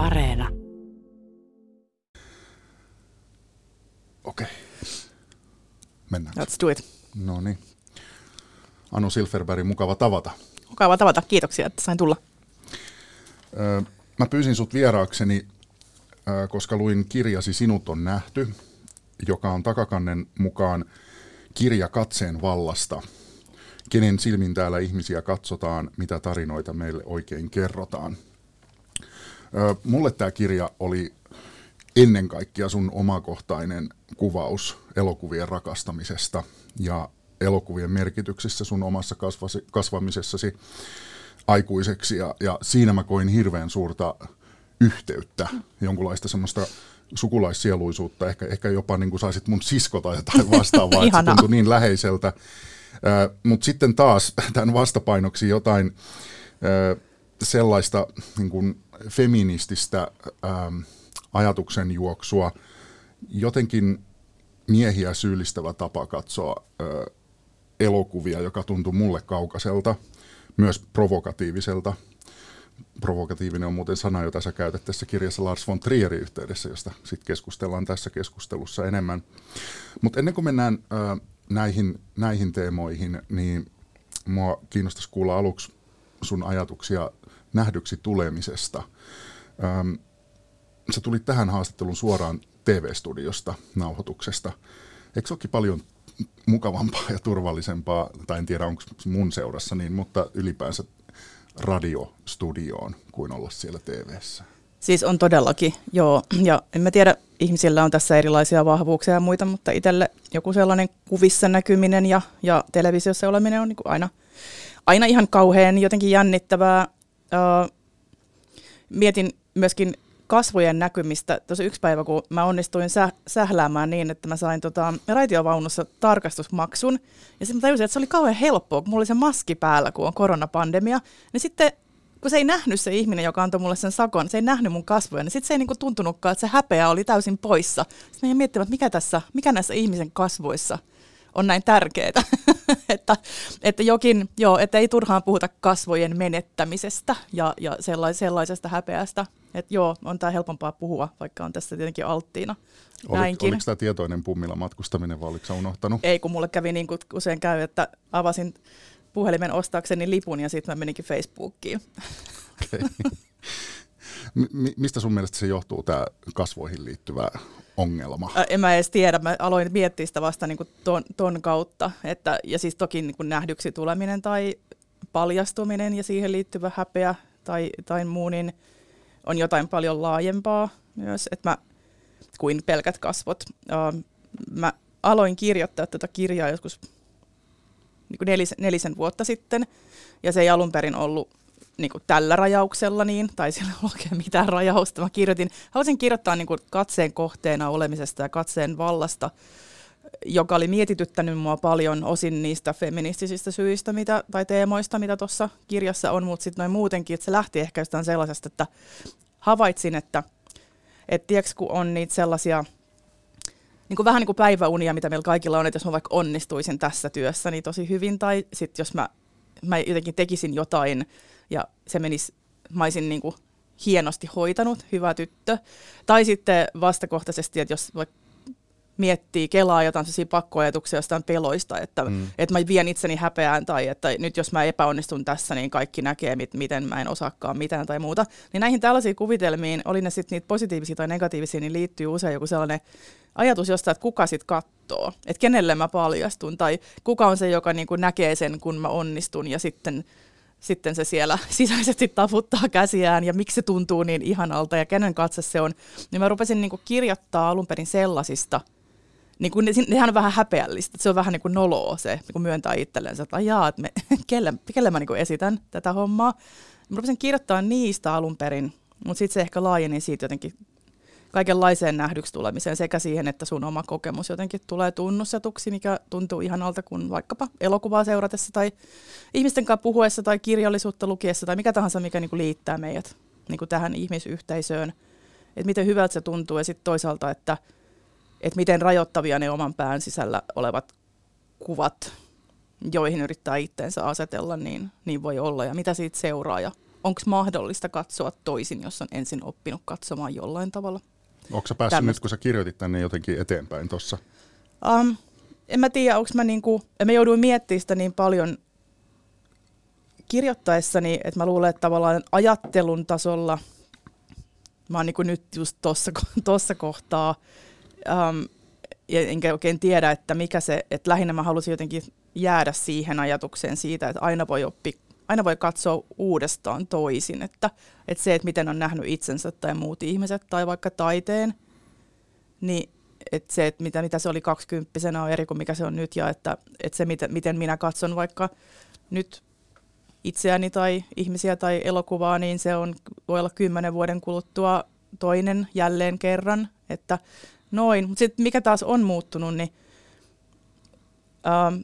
Areena. Okei. Mennään. Let's do it. No niin. Anu Silverberg, mukava tavata. Mukava tavata. Kiitoksia, että sain tulla. Öö, mä pyysin sut vieraakseni, öö, koska luin kirjasi Sinut on nähty, joka on takakannen mukaan kirja katseen vallasta. Kenen silmin täällä ihmisiä katsotaan, mitä tarinoita meille oikein kerrotaan. Mulle tämä kirja oli ennen kaikkea sun omakohtainen kuvaus elokuvien rakastamisesta ja elokuvien merkityksessä sun omassa kasvasi, kasvamisessasi aikuiseksi. Ja, ja siinä mä koin hirveän suurta yhteyttä, jonkunlaista semmoista sukulaissieluisuutta, ehkä, ehkä jopa niin kuin saisit mun siskota jotain vastaavaa, että se tuntui niin läheiseltä. Äh, Mutta sitten taas tämän vastapainoksi jotain sellaista niin kuin feminististä äh, ajatuksen juoksua, jotenkin miehiä syyllistävä tapa katsoa ö, elokuvia, joka tuntui mulle kaukaiselta, myös provokatiiviselta. Provokatiivinen on muuten sana, jota sä käytät tässä kirjassa Lars von Trierin yhteydessä, josta sitten keskustellaan tässä keskustelussa enemmän. Mutta ennen kuin mennään ö, näihin, näihin teemoihin, niin mua kiinnostaisi kuulla aluksi sun ajatuksia nähdyksi tulemisesta. Öm, sä tulit tähän haastatteluun suoraan TV-studiosta, nauhoituksesta. Eikö se olekin paljon mukavampaa ja turvallisempaa, tai en tiedä onko mun seurassa niin, mutta ylipäänsä radiostudioon kuin olla siellä TV-ssä? Siis on todellakin, joo. Ja en mä tiedä, ihmisillä on tässä erilaisia vahvuuksia ja muita, mutta itselle joku sellainen kuvissa näkyminen ja, ja televisiossa oleminen on niin aina, aina ihan kauhean jotenkin jännittävää. Mietin myöskin kasvojen näkymistä. Tuossa yksi päivä, kun mä onnistuin sä, sähläämään niin, että mä sain tota, raitiovaunussa tarkastusmaksun. Ja sitten mä tajusin, että se oli kauhean helppoa, kun mulla oli se maski päällä, kun on koronapandemia. Niin sitten kun se ei nähnyt se ihminen, joka antoi mulle sen sakon, se ei nähnyt mun kasvoja, niin sitten se ei niinku tuntunutkaan, että se häpeä oli täysin poissa. Sitten mä miettimään, että mikä, tässä, mikä näissä ihmisen kasvoissa on näin tärkeää, että, että jokin, joo, että ei turhaan puhuta kasvojen menettämisestä ja, ja sellaisesta häpeästä. Että joo, on tämä helpompaa puhua, vaikka on tässä tietenkin alttiina. Olit, oliko tämä tietoinen pummilla matkustaminen vai oliko unohtanut? Ei, kun mulle kävi niin kuin usein käy, että avasin puhelimen ostaakseni lipun ja sitten mä meninkin Facebookiin. Okay. mistä sun mielestä se johtuu, tämä kasvoihin liittyvä ongelma? Ä, en mä edes tiedä. Mä aloin miettiä sitä vasta niin ton, ton kautta. Että, ja siis toki niin nähdyksi tuleminen tai paljastuminen ja siihen liittyvä häpeä tai, tai muu, niin on jotain paljon laajempaa myös, että mä, kuin pelkät kasvot. Mä aloin kirjoittaa tätä kirjaa joskus niin kuin nelis, nelisen vuotta sitten, ja se ei alun perin ollut niin kuin tällä rajauksella, niin, tai sillä ei oikein mitään rajausta. Mä kirjoitin, haluaisin kirjoittaa niin kuin katseen kohteena olemisesta ja katseen vallasta, joka oli mietityttänyt mua paljon osin niistä feministisistä syistä mitä, tai teemoista, mitä tuossa kirjassa on, mutta sitten noin muutenkin, että se lähti ehkä jostain sellaisesta, että havaitsin, että et tiiäks, kun on niitä sellaisia niin kuin vähän niin kuin päiväunia, mitä meillä kaikilla on, että jos mä vaikka onnistuisin tässä työssä niin tosi hyvin, tai sitten jos mä, mä jotenkin tekisin jotain ja se menisi, mä olisin niin kuin hienosti hoitanut, hyvä tyttö. Tai sitten vastakohtaisesti, että jos vaikka miettii, kelaa jotain sellaisia pakkoajatuksia jostain peloista, että, mm. että mä vien itseni häpeään tai että nyt jos mä epäonnistun tässä, niin kaikki näkee, mit, miten mä en osaakaan mitään tai muuta. Niin näihin tällaisiin kuvitelmiin, oli ne sitten niitä positiivisia tai negatiivisia, niin liittyy usein joku sellainen ajatus jostain, että kuka sitten katsoo, että kenelle mä paljastun tai kuka on se, joka niinku näkee sen, kun mä onnistun ja sitten sitten se siellä sisäisesti taputtaa käsiään ja miksi se tuntuu niin ihanalta ja kenen katse se on, niin mä rupesin niin kuin kirjoittaa alun perin sellaisista, niin kuin, nehän on vähän häpeällistä, se on vähän niin kuin noloa se, niin kuin myöntää itsellensä, että ajaa, että me, kelle, kelle mä niin kuin esitän tätä hommaa. Mä rupesin kirjoittaa niistä alun perin, mutta sitten se ehkä laajeni siitä jotenkin kaikenlaiseen nähdyksi tulemiseen sekä siihen, että sun oma kokemus jotenkin tulee tunnustetuksi, mikä tuntuu ihanalta kuin vaikkapa elokuvaa seuratessa tai ihmisten kanssa puhuessa tai kirjallisuutta lukiessa tai mikä tahansa, mikä niin kuin liittää meidät niin kuin tähän ihmisyhteisöön. Että miten hyvältä se tuntuu ja sitten toisaalta, että, että miten rajoittavia ne oman pään sisällä olevat kuvat, joihin yrittää itteensä asetella, niin, niin voi olla ja mitä siitä seuraa ja onko mahdollista katsoa toisin, jos on ensin oppinut katsomaan jollain tavalla. Onko sä päässyt Tämmöstä. nyt, kun sä kirjoitit tänne jotenkin eteenpäin tuossa? Um, en mä tiedä, onko mä niinku, mä jouduin miettimään sitä niin paljon kirjoittaessani, että mä luulen, että tavallaan ajattelun tasolla mä oon niinku nyt just tuossa tossa kohtaa, um, ja enkä oikein tiedä, että mikä se, että lähinnä mä halusin jotenkin jäädä siihen ajatukseen siitä, että aina voi oppi, aina voi katsoa uudestaan toisin, että, että se, että miten on nähnyt itsensä tai muut ihmiset tai vaikka taiteen, niin että se, että mitä, mitä se oli kaksikymppisenä on eri kuin mikä se on nyt ja että, että se, miten, miten minä katson vaikka nyt itseäni tai ihmisiä tai elokuvaa, niin se on, voi olla kymmenen vuoden kuluttua toinen jälleen kerran, että noin. Mutta sitten mikä taas on muuttunut, niin ähm,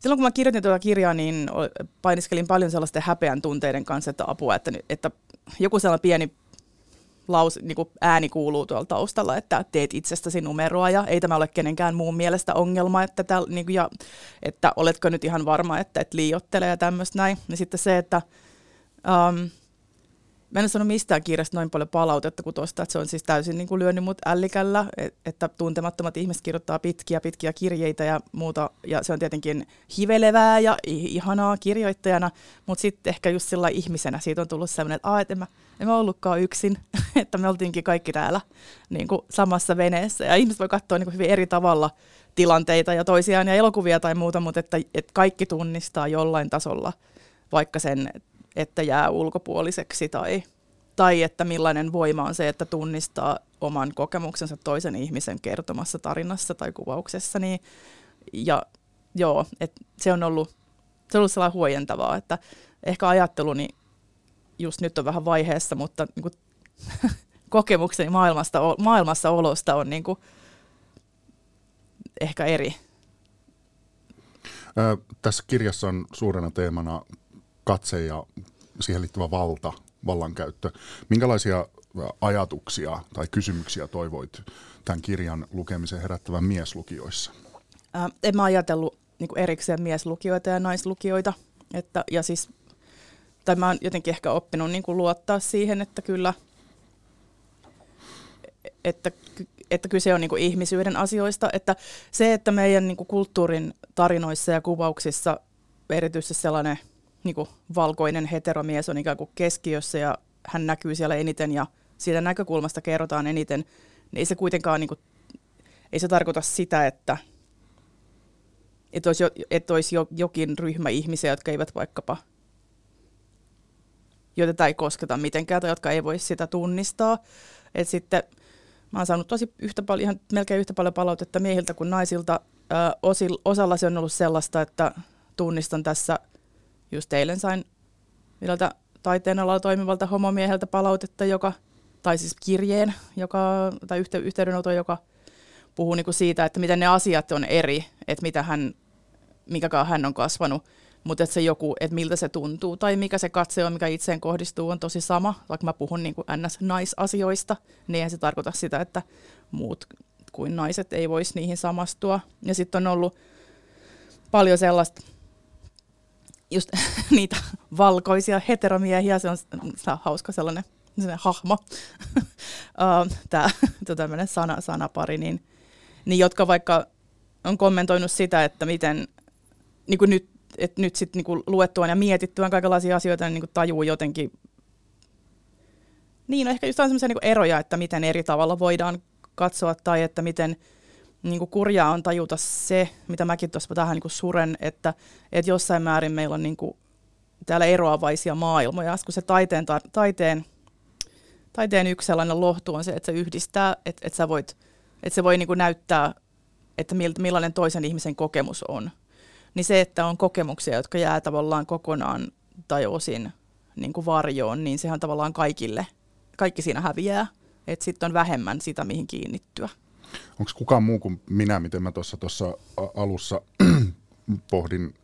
silloin kun mä kirjoitin tuota kirjaa, niin painiskelin paljon sellaisten häpeän tunteiden kanssa, että apua, että, että joku sellainen pieni laus, niin kuin ääni kuuluu tuolla taustalla, että teet itsestäsi numeroa ja ei tämä ole kenenkään muun mielestä ongelma, että, täl, niin kuin, ja, että oletko nyt ihan varma, että et liiottele ja tämmöistä näin. Ja sitten se, että um, Mä en sano mistään kirjasta noin paljon palautetta kuin tuosta, että se on siis täysin niin kuin lyönyt mut ällikällä, että tuntemattomat ihmiset kirjoittaa pitkiä, pitkiä kirjeitä ja muuta, ja se on tietenkin hivelevää ja ihanaa kirjoittajana, mutta sitten ehkä just sillä ihmisenä siitä on tullut sellainen, että, Aa, et en, mä, en mä ollutkaan yksin, että me oltiinkin kaikki täällä niin kuin samassa veneessä, ja ihmiset voi katsoa niin kuin hyvin eri tavalla tilanteita ja toisiaan ja elokuvia tai muuta, mutta että, että kaikki tunnistaa jollain tasolla vaikka sen, että jää ulkopuoliseksi tai, tai että millainen voima on se, että tunnistaa oman kokemuksensa toisen ihmisen kertomassa tarinassa tai kuvauksessa. Niin, ja joo, että se on ollut, se on ollut sellainen huojentavaa, että ehkä ajatteluni just nyt on vähän vaiheessa, mutta niin kuin, kokemukseni maailmasta, maailmassa olosta on niin kuin, ehkä eri. Ö, tässä kirjassa on suurena teemana katse ja siihen liittyvä valta, vallankäyttö. Minkälaisia ajatuksia tai kysymyksiä toivoit tämän kirjan lukemisen herättävän mieslukijoissa? Äh, en mä ajatellut niin erikseen mieslukijoita ja naislukijoita. Että, ja siis, tai mä oon jotenkin ehkä oppinut niin luottaa siihen, että kyllä, että, että kyse on niin ihmisyyden asioista. Että se, että meidän niin kulttuurin tarinoissa ja kuvauksissa erityisesti sellainen – niin kuin valkoinen heteromies on ikään kuin keskiössä ja hän näkyy siellä eniten ja siitä näkökulmasta kerrotaan eniten, niin ei se kuitenkaan, niin kuin, ei se tarkoita sitä, että, että olisi, jo, että olisi jo, jokin ryhmä ihmisiä, jotka eivät vaikkapa, joita tämä ei kosketa mitenkään tai jotka ei voi sitä tunnistaa. Et sitten mä oon saanut tosi yhtä paljon, ihan melkein yhtä paljon palautetta miehiltä kuin naisilta. Ö, osalla se on ollut sellaista, että tunnistan tässä – just eilen sain yhdeltä taiteen alalla toimivalta homomieheltä palautetta, joka, tai siis kirjeen, joka, tai yhte, yhteydenoton, joka puhuu niinku siitä, että miten ne asiat on eri, että mitä hän, mikäkaan hän on kasvanut, mutta että se joku, että miltä se tuntuu, tai mikä se katse on, mikä itseen kohdistuu, on tosi sama. Vaikka mä puhun niin ns-naisasioista, niin eihän se tarkoita sitä, että muut kuin naiset ei voisi niihin samastua. Ja sitten on ollut paljon sellaista just niitä valkoisia heteromiehiä, se on, hauska sellainen, sellainen hahmo, tämä tämmöinen sana, sanapari, niin, niin jotka vaikka on kommentoinut sitä, että miten niin kuin nyt, että nyt sitten niin luettuaan ja mietittyään kaikenlaisia asioita, niin, niin tajuu jotenkin, niin no ehkä just on sellaisia niin eroja, että miten eri tavalla voidaan katsoa tai että miten niin kuin kurjaa on tajuta se, mitä mäkin tuossa tähän niin kuin suren, että, että jossain määrin meillä on niin kuin täällä eroavaisia maailmoja, kun se taiteen, ta, taiteen, taiteen yksi sellainen lohtu on se, että se yhdistää, että, että, sä voit, että se voi niin kuin näyttää, että millainen toisen ihmisen kokemus on. Niin se, että on kokemuksia, jotka jää tavallaan kokonaan tai osin niin kuin varjoon, niin sehän tavallaan kaikille, kaikki siinä häviää. Että sitten on vähemmän sitä, mihin kiinnittyä. Onko kukaan muu kuin minä, miten mä tuossa alussa pohdin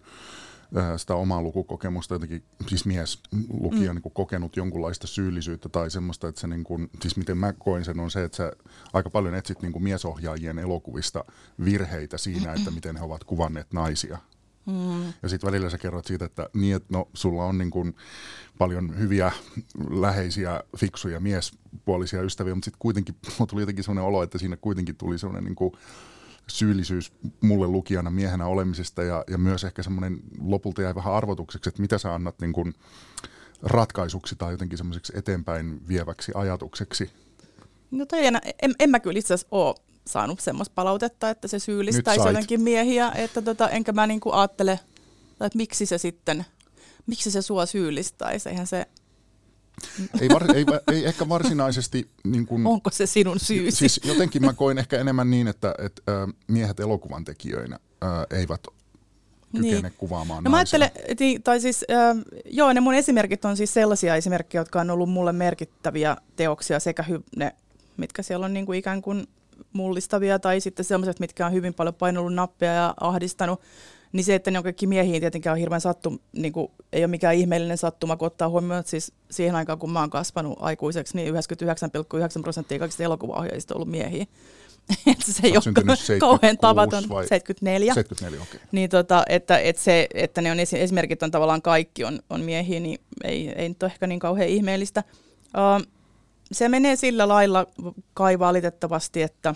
sitä omaa lukukokemusta, jotenkin siis mies lukija mm. niin kokenut jonkunlaista syyllisyyttä tai semmoista, että se niin kuin, siis miten mä koin sen on se, että sä aika paljon etsit niin kuin miesohjaajien elokuvista virheitä siinä, että miten he ovat kuvanneet naisia. Mm. Ja sitten välillä sä kerrot siitä, että, niin, että no, sulla on niin kuin paljon hyviä, läheisiä, fiksuja, miespuolisia ystäviä, mutta sitten kuitenkin mulla tuli jotenkin sellainen olo, että siinä kuitenkin tuli sellainen niin kuin syyllisyys mulle lukijana miehenä olemisesta ja, ja myös ehkä semmoinen lopulta jäi vähän arvotukseksi, että mitä sä annat niin kuin ratkaisuksi tai jotenkin semmoiseksi eteenpäin vieväksi ajatukseksi. No toi en, en, en mä kyllä itse asiassa ole saanut semmoista palautetta, että se syyllistäisi jotenkin miehiä, että tota, enkä mä niinku ajattele, että miksi se sitten, miksi se sua syyllistäisi, eihän se... Ei, var, ei, ei ehkä varsinaisesti... Niin kun, Onko se sinun syysi? Siis jotenkin mä koin ehkä enemmän niin, että, että miehet elokuvan tekijöinä eivät kykene niin. kuvaamaan no, mä ajattelen, tai siis, äh, joo, ne mun esimerkit on siis sellaisia esimerkkejä, jotka on ollut mulle merkittäviä teoksia, sekä hy, ne, mitkä siellä on niin kuin ikään kuin mullistavia tai sitten sellaiset, mitkä on hyvin paljon painellut nappia ja ahdistanut, niin se, että ne on kaikki miehiin tietenkään on hirveän sattum, niin kuin, ei ole mikään ihmeellinen sattuma, kun ottaa huomioon, että siis siihen aikaan, kun mä oon kasvanut aikuiseksi, niin 99,9 prosenttia kaikista elokuvaohjaajista on ollut miehiä. että se ei ole kauhean tavaton, 74. 74 okay. Niin tota, että, että, se, että ne on esimerkit on tavallaan kaikki on, on miehiä, niin ei, ei nyt ole ehkä niin kauhean ihmeellistä. Uh, se menee sillä lailla kai valitettavasti, että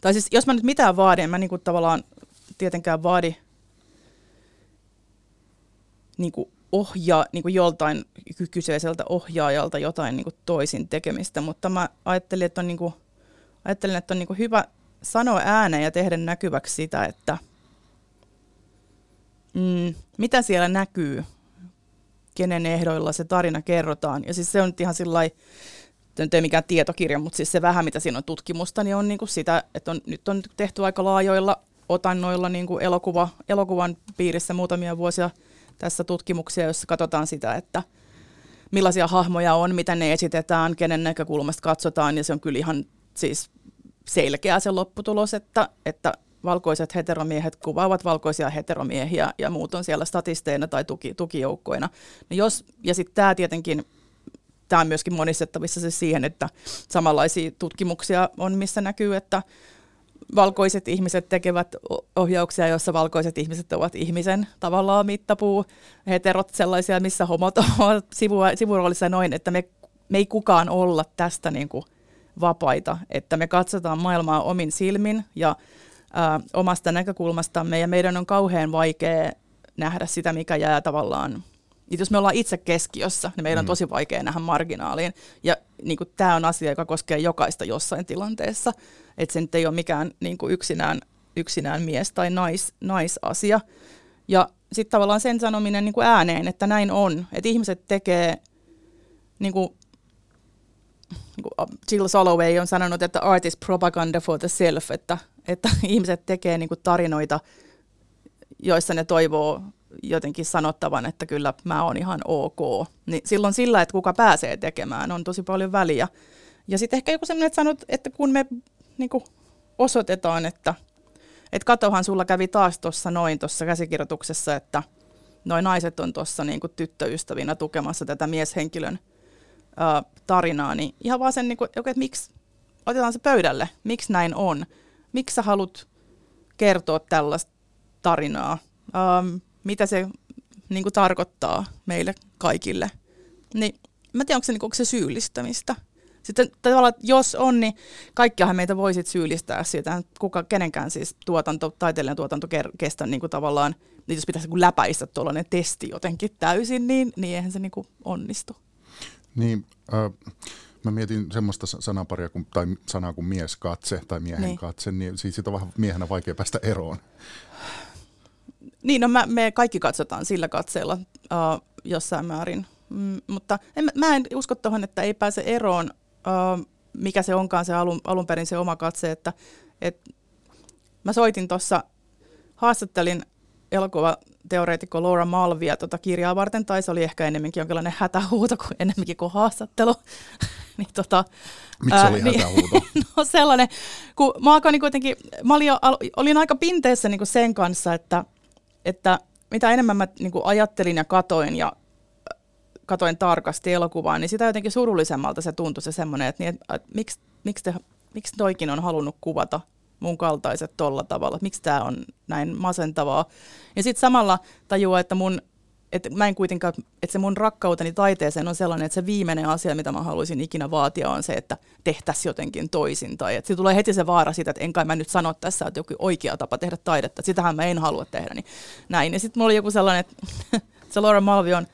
tai siis jos mä nyt mitään vaadin, mä niinku tavallaan tietenkään vaadi niinku ohjaa niinku joltain kyseiseltä ohjaajalta jotain niinku toisin tekemistä, mutta mä ajattelin, että on, niinku, ajattelin, että on niinku hyvä sanoa ääneen ja tehdä näkyväksi sitä, että mm, mitä siellä näkyy kenen ehdoilla se tarina kerrotaan. Ja siis se on ihan sillä nyt ei mikään tietokirja, mutta siis se vähän, mitä siinä on tutkimusta, niin on niin kuin sitä, että on, nyt on tehty aika laajoilla otannoilla niin kuin elokuva, elokuvan piirissä muutamia vuosia tässä tutkimuksia, joissa katsotaan sitä, että millaisia hahmoja on, miten ne esitetään, kenen näkökulmasta katsotaan, ja se on kyllä ihan siis selkeä se lopputulos, että, että valkoiset heteromiehet kuvaavat valkoisia heteromiehiä ja muut on siellä statisteina tai tuki, tukijoukkoina. No jos, ja sitten tämä tietenkin, tämä on myöskin monistettavissa se siihen, että samanlaisia tutkimuksia on, missä näkyy, että valkoiset ihmiset tekevät ohjauksia, joissa valkoiset ihmiset ovat ihmisen tavallaan mittapuu, heterot sellaisia, missä homot ovat sivuroolissa noin, että me, me ei kukaan olla tästä niin kuin vapaita, että me katsotaan maailmaa omin silmin ja ä, omasta näkökulmastamme ja meidän on kauhean vaikea nähdä sitä, mikä jää tavallaan jos me ollaan itse keskiössä, niin meidän mm. on tosi vaikea nähdä marginaaliin. Ja niin tämä on asia, joka koskee jokaista jossain tilanteessa. Että se nyt ei ole mikään niin kuin yksinään, yksinään mies- tai nais, naisasia. Ja sitten tavallaan sen sanominen niin kuin ääneen, että näin on. Että ihmiset tekee, niin kuin Jill Soloway on sanonut, että art is propaganda for the self, että, että ihmiset tekee niin kuin tarinoita, joissa ne toivoo jotenkin sanottavan, että kyllä mä oon ihan ok. Niin silloin sillä, että kuka pääsee tekemään, on tosi paljon väliä. Ja sitten ehkä joku sellainen, että sanot, että kun me niin kuin osoitetaan, että, että katohan sulla kävi taas tuossa noin tuossa käsikirjoituksessa, että noin naiset on tuossa niin tyttöystävinä tukemassa tätä mieshenkilön ää, tarinaa, niin ihan vaan sen, niin kuin, että miksi otetaan se pöydälle, miksi näin on, miksi sä haluat kertoa tällaista tarinaa, ähm, mitä se niin kuin, tarkoittaa meille kaikille. Niin mä tiedän, onko se, niin kuin, onko se syyllistämistä. Sitten tavallaan, jos on, niin kaikkiahan meitä voisit syyllistää siitä, kuka, kenenkään siis tuotanto, taiteellinen tuotanto kestä niin kuin tavallaan, niin jos pitäisi niin läpäistä tuollainen testi jotenkin täysin, niin, niin eihän se niin kuin onnistu. Niin, äh, mä mietin semmoista sanaparia kuin, tai sanaa kuin mieskatse tai miehen niin. katse, niin siis siitä on vähän miehenä vaikea päästä eroon. Niin, no mä, me kaikki katsotaan sillä katseella uh, jossain määrin, mm, mutta en, mä en usko tuohon, että ei pääse eroon, uh, mikä se onkaan se alun, alun perin se oma katse, että et, mä soitin tuossa, haastattelin elokuvateoreetikko Laura Malvia tota kirjaa varten, tai se oli ehkä enemmänkin jonkinlainen hätähuuto kuin enemmänkin kuin haastattelu. Niin tota, Miksi ää, oli niin, hätähuuto? no sellainen, kun mä, alkoin, niin kuitenkin, mä olin, jo, olin aika pinteessä niin kuin sen kanssa, että, että mitä enemmän mä niin kuin ajattelin ja katoin ja katoin tarkasti elokuvaa, niin sitä jotenkin surullisemmalta se tuntui se semmoinen, että, niin, että, että miksi, miksi, te, miksi toikin on halunnut kuvata mun kaltaiset tolla tavalla, miksi tämä on näin masentavaa. Ja sitten samalla tajuaa, että mun että mä en kuitenkaan, että se mun rakkauteni taiteeseen on sellainen, että se viimeinen asia, mitä mä haluaisin ikinä vaatia, on se, että tehtäisiin jotenkin toisin. Tai että tulee heti se vaara siitä, että enkä mä nyt sano tässä, että joku oikea tapa tehdä taidetta, sitähän mä en halua tehdä. Niin näin. Ja sitten mulla oli joku sellainen, että se Laura Malvi on,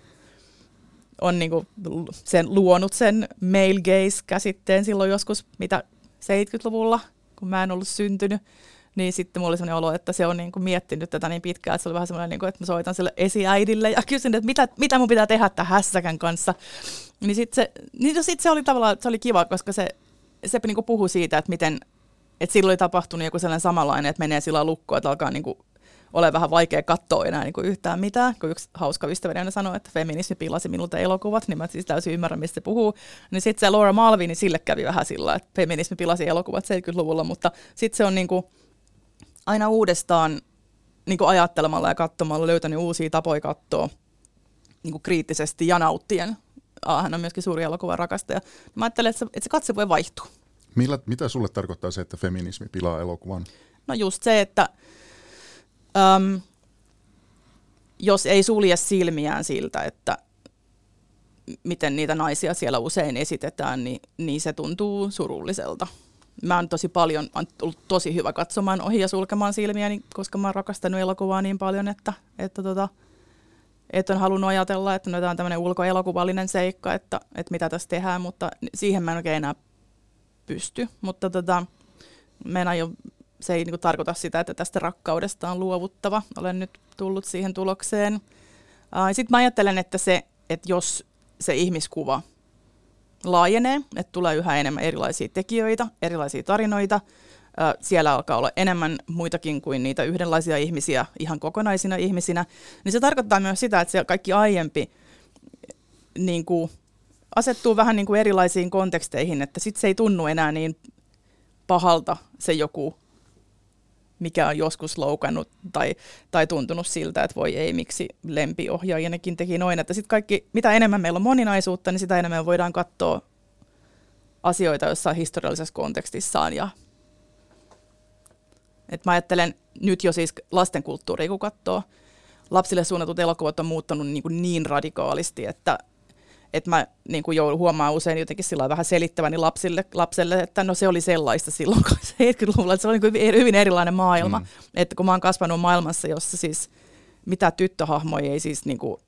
on niinku sen luonut sen male gaze-käsitteen silloin joskus, mitä 70-luvulla, kun mä en ollut syntynyt niin sitten mulla oli sellainen olo, että se on niin kuin miettinyt tätä niin pitkään, että se oli vähän semmoinen, niin kuin, että mä soitan sille esiäidille ja kysyn, että mitä, mitä mun pitää tehdä tämän hässäkän kanssa. Niin sitten se, niin sit se oli tavallaan, se oli kiva, koska se, se niin kuin puhui siitä, että miten, että silloin oli tapahtunut joku sellainen samanlainen, että menee sillä lukkoon, että alkaa niin kuin ole vähän vaikea katsoa enää niin kuin yhtään mitään, kun yksi hauska ystäväni aina sanoi, että feminismi pilasi minulta elokuvat, niin mä siis täysin ymmärrän, mistä se puhuu. Niin sitten se Laura Malvin, niin sille kävi vähän sillä, että feminismi pilasi elokuvat 70-luvulla, mutta sitten se on niin kuin, aina uudestaan niin kuin ajattelemalla ja katsomalla löytänyt uusia tapoja katsoa niin kuin kriittisesti ja nauttien. Hän on myöskin suuri elokuvan rakastaja. Mä ajattelen, että se, että se katse voi vaihtua. Millä, mitä sulle tarkoittaa se, että feminismi pilaa elokuvan? No just se, että äm, jos ei sulje silmiään siltä, että miten niitä naisia siellä usein esitetään, niin, niin se tuntuu surulliselta mä oon tosi paljon, on ollut tosi hyvä katsomaan ohi ja sulkemaan silmiäni, koska mä oon rakastanut elokuvaa niin paljon, että, että, tota, että on halunnut ajatella, että no, tämä on tämmöinen ulkoelokuvallinen seikka, että, että mitä tässä tehdään, mutta siihen mä en oikein enää pysty. Mutta tota, mä en aio, se ei niin tarkoita sitä, että tästä rakkaudesta on luovuttava. Olen nyt tullut siihen tulokseen. Sitten mä ajattelen, että se, että jos se ihmiskuva – laajenee, että tulee yhä enemmän erilaisia tekijöitä, erilaisia tarinoita. Siellä alkaa olla enemmän muitakin kuin niitä yhdenlaisia ihmisiä ihan kokonaisina ihmisinä. Niin se tarkoittaa myös sitä, että se kaikki aiempi niin kuin, asettuu vähän niin kuin erilaisiin konteksteihin, että sitten se ei tunnu enää niin pahalta se joku mikä on joskus loukannut tai, tai tuntunut siltä, että voi ei, miksi lempiohjaajanakin teki noin. Että sitten kaikki, mitä enemmän meillä on moninaisuutta, niin sitä enemmän voidaan katsoa asioita jossain historiallisessa kontekstissaan. Ja, et mä ajattelen nyt jo siis lastenkulttuuria, kun katsoo, lapsille suunnatut elokuvat on muuttanut niin, kuin niin radikaalisti, että että mä niin kuin joudun huomaan usein jotenkin sillä vähän selittäväni lapsille, lapselle, että no se oli sellaista silloin 70-luvulla, että se oli niin hyvin erilainen maailma. Mm. Että kun mä oon kasvanut maailmassa, jossa siis mitä tyttöhahmoja ei siis niin kuin,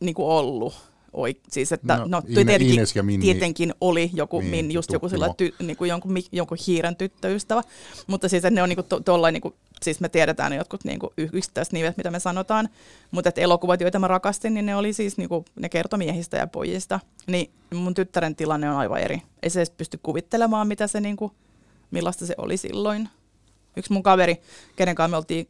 niin kuin ollut, Oi, siis että, no, no Ine, tietenkin, Ines ja Minni. tietenkin oli joku, niin, min, just joku sillä ty, niin kuin jonkun, jonkun hiiren tyttöystävä, mutta siis että ne on niin kuin to, tollain, niin kuin, siis me tiedetään ne jotkut niin kuin yksittäiset nimet, mitä me sanotaan, mutta että elokuvat, joita mä rakastin, niin ne oli siis, niin kuin, ne kertoi miehistä ja pojista, niin mun tyttären tilanne on aivan eri. Ei se edes pysty kuvittelemaan, mitä se, niin kuin, millaista se oli silloin. Yksi mun kaveri, kenen kanssa me oltiin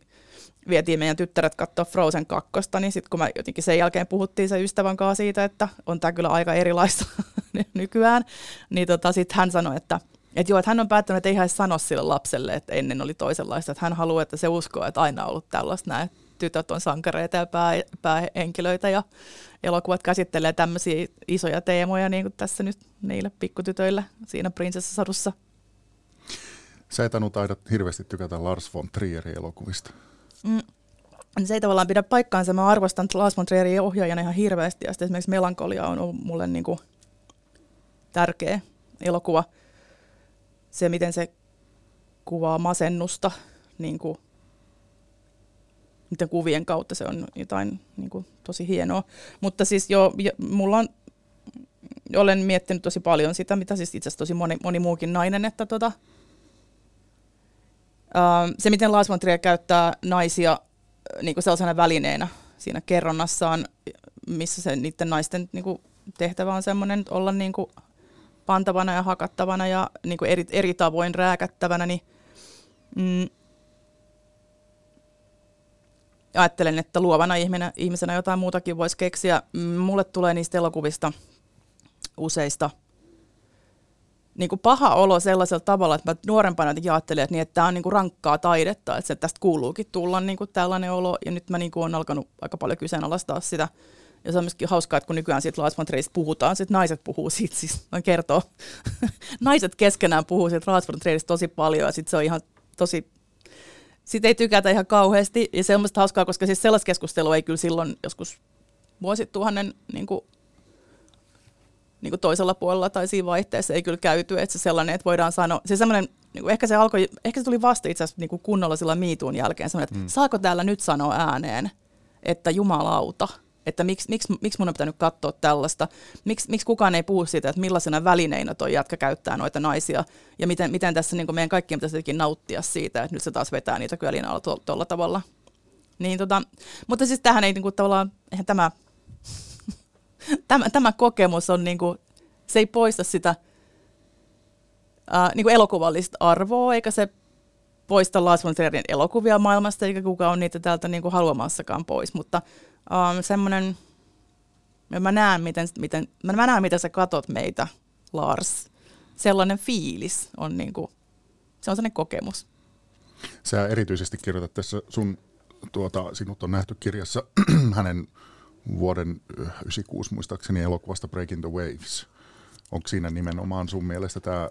vietiin meidän tyttäret katsoa Frozen 2, niin sitten kun me jotenkin sen jälkeen puhuttiin sen ystävän kanssa siitä, että on tämä kyllä aika erilaista nykyään, niin tota, sitten hän sanoi, että että joo, että hän on päättänyt, että ei hän sano sille lapselle, että ennen oli toisenlaista. Että hän haluaa, että se uskoo, että aina on ollut tällaista näin. Tytöt on sankareita ja pää, päähenkilöitä ja elokuvat käsittelee tämmöisiä isoja teemoja, niin kuin tässä nyt niille pikkutytöille siinä prinsessasadussa. Sä et taida hirveästi tykätä Lars von Trierin elokuvista. Mm, se ei tavallaan pidä paikkaansa. Mä arvostan Lars von Trierin ohjaajana ihan hirveästi. Ja esimerkiksi Melankolia on ollut mulle niin kuin tärkeä elokuva. Se, miten se kuvaa masennusta niin kuin, niiden kuvien kautta, se on jotain niin kuin, tosi hienoa. Mutta siis jo, mulla on, olen miettinyt tosi paljon sitä, mitä siis itse asiassa tosi moni, moni muukin nainen, että tota, se, miten Lars von Trier käyttää naisia niin kuin sellaisena välineenä siinä kerronnassaan, missä se niiden naisten niin kuin tehtävä on semmoinen olla niin kuin pantavana ja hakattavana ja niin kuin eri, eri tavoin rääkättävänä, niin mm, ajattelen, että luovana ihmisenä, ihmisenä jotain muutakin voisi keksiä. Mulle tulee niistä elokuvista useista – niin kuin paha olo sellaisella tavalla, että mä nuorempana jotenkin ajattelin, että, niin, että tämä on niin kuin rankkaa taidetta, että tästä kuuluukin tulla niin kuin tällainen olo, ja nyt mä niin kuin olen alkanut aika paljon kyseenalaistaa sitä, Ja se on myöskin hauskaa, että kun nykyään siitä Lars von Trieristä puhutaan, sitten naiset puhuu siitä, siis kertoo. naiset keskenään puhuu siitä Lars von Trieristä tosi paljon ja sitten se on ihan tosi sitten ei tykätä ihan kauheasti. Ja se on hauskaa, koska siis sellaista keskustelua ei kyllä silloin joskus vuosituhannen niin kuin, niin kuin toisella puolella tai siinä vaihteessa ei kyllä käyty. Että se sellainen, että voidaan sanoa, se sellainen, niin kuin ehkä se alkoi, ehkä se tuli vasta itse asiassa niin kuin kunnolla sillä miituun jälkeen, että mm. saako täällä nyt sanoa ääneen, että jumalauta – että miksi, miksi, miksi mun on pitänyt katsoa tällaista, miksi, miksi kukaan ei puhu siitä, että millaisena välineinä toi jätkä käyttää noita naisia, ja miten, miten tässä niin meidän kaikkien pitäisi nauttia siitä, että nyt se taas vetää niitä alla tuolla tavalla. Niin, tota, mutta siis tähän ei niin kuin, tavallaan, eihän tämä, tämä, tämä kokemus on, niin kuin, se ei poista sitä ää, niin kuin elokuvallista arvoa, eikä se poista Lars von Trierin elokuvia maailmasta, eikä kukaan on niitä täältä niin kuin haluamassakaan pois, mutta semmoinen, mä näen, miten, miten, mä näen, miten sä katot meitä, Lars. Sellainen fiilis on niin kuin, se on sellainen kokemus. Sä erityisesti kirjoitat tässä sun, tuota, sinut on nähty kirjassa hänen vuoden 96 muistaakseni elokuvasta Breaking the Waves. Onko siinä nimenomaan sun mielestä tämä,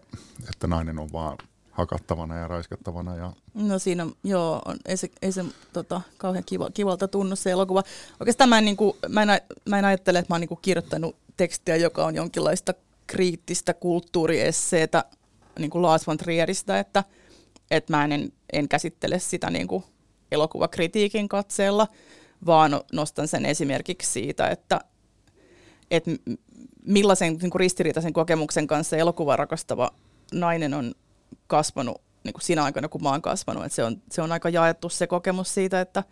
että nainen on vaan hakattavana ja raiskattavana. Ja... No siinä joo, on, ei se, ei se tota, kauhean kiva, kivalta tunnu se elokuva. Oikeastaan mä en, niin kuin, mä en, mä en ajattele, että mä oon niin kirjoittanut tekstiä, joka on jonkinlaista kriittistä kulttuuriesseetä niin kuin Lars von Trieristä, että, että mä en, en käsittele sitä niin kuin elokuvakritiikin katseella, vaan nostan sen esimerkiksi siitä, että, että millaisen niin kuin ristiriitaisen kokemuksen kanssa elokuva rakastava nainen on kasvanut niin kuin siinä aikana, kun mä oon kasvanut. Et se, on, se on aika jaettu se kokemus siitä, että,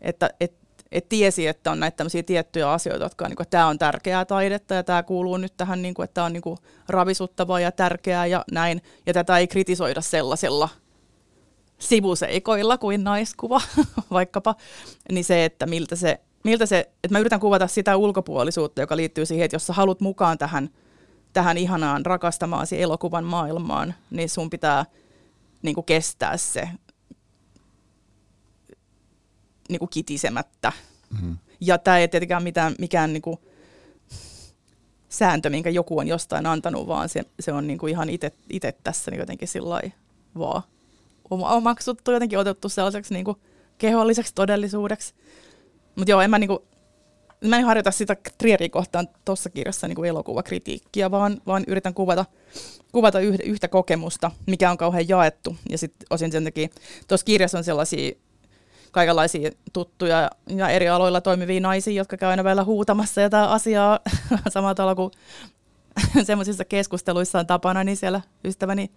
että et, et tiesi, että on näitä tämmöisiä tiettyjä asioita, jotka on, niin kuin, tämä on tärkeää taidetta ja tämä kuuluu nyt tähän, niin kuin, että tämä on niin kuin, ravisuttavaa ja tärkeää ja näin. Ja tätä ei kritisoida sellaisella sivuseikoilla kuin naiskuva vaikkapa, niin se, että miltä se, miltä se, että mä yritän kuvata sitä ulkopuolisuutta, joka liittyy siihen, että jos sä haluat mukaan tähän – tähän ihanaan rakastamaasi elokuvan maailmaan, niin sun pitää niin kuin kestää se niin kuin kitisemättä. Mm-hmm. Ja tämä ei tietenkään mitään, mikään niin kuin sääntö, minkä joku on jostain antanut, vaan se, se on niin kuin ihan itse tässä niin jotenkin sillä vaan omaksuttu, jotenkin otettu sellaiseksi niin kuin keholliseksi todellisuudeksi. Mutta joo, en mä niinku, mä en harjoita sitä Trierin kohtaan tuossa kirjassa niin kuin elokuvakritiikkiä, vaan, vaan yritän kuvata, kuvata yhtä, yhtä kokemusta, mikä on kauhean jaettu. Ja sitten osin sen takia, tuossa kirjassa on sellaisia kaikenlaisia tuttuja ja eri aloilla toimivia naisia, jotka käy aina vielä huutamassa jotain asiaa samalla tavalla kuin semmoisissa keskusteluissa on tapana, niin siellä ystäväni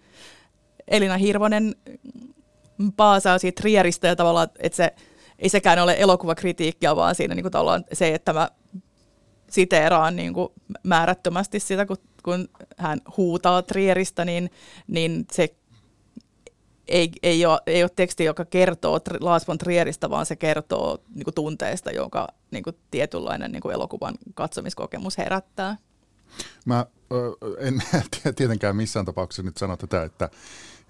Elina Hirvonen paasaa siitä Trieristä ja tavallaan, että se ei sekään ole elokuvakritiikkiä, vaan siinä niin kuin se, että mä siteeraan niin kuin määrättömästi sitä, kun, kun hän huutaa Trieristä, niin, niin se ei, ei, ole, ei ole teksti, joka kertoo Lars von Trieristä, vaan se kertoo niin kuin tunteesta, jonka niin kuin tietynlainen niin kuin elokuvan katsomiskokemus herättää. Mä en tietenkään missään tapauksessa nyt sano tätä, että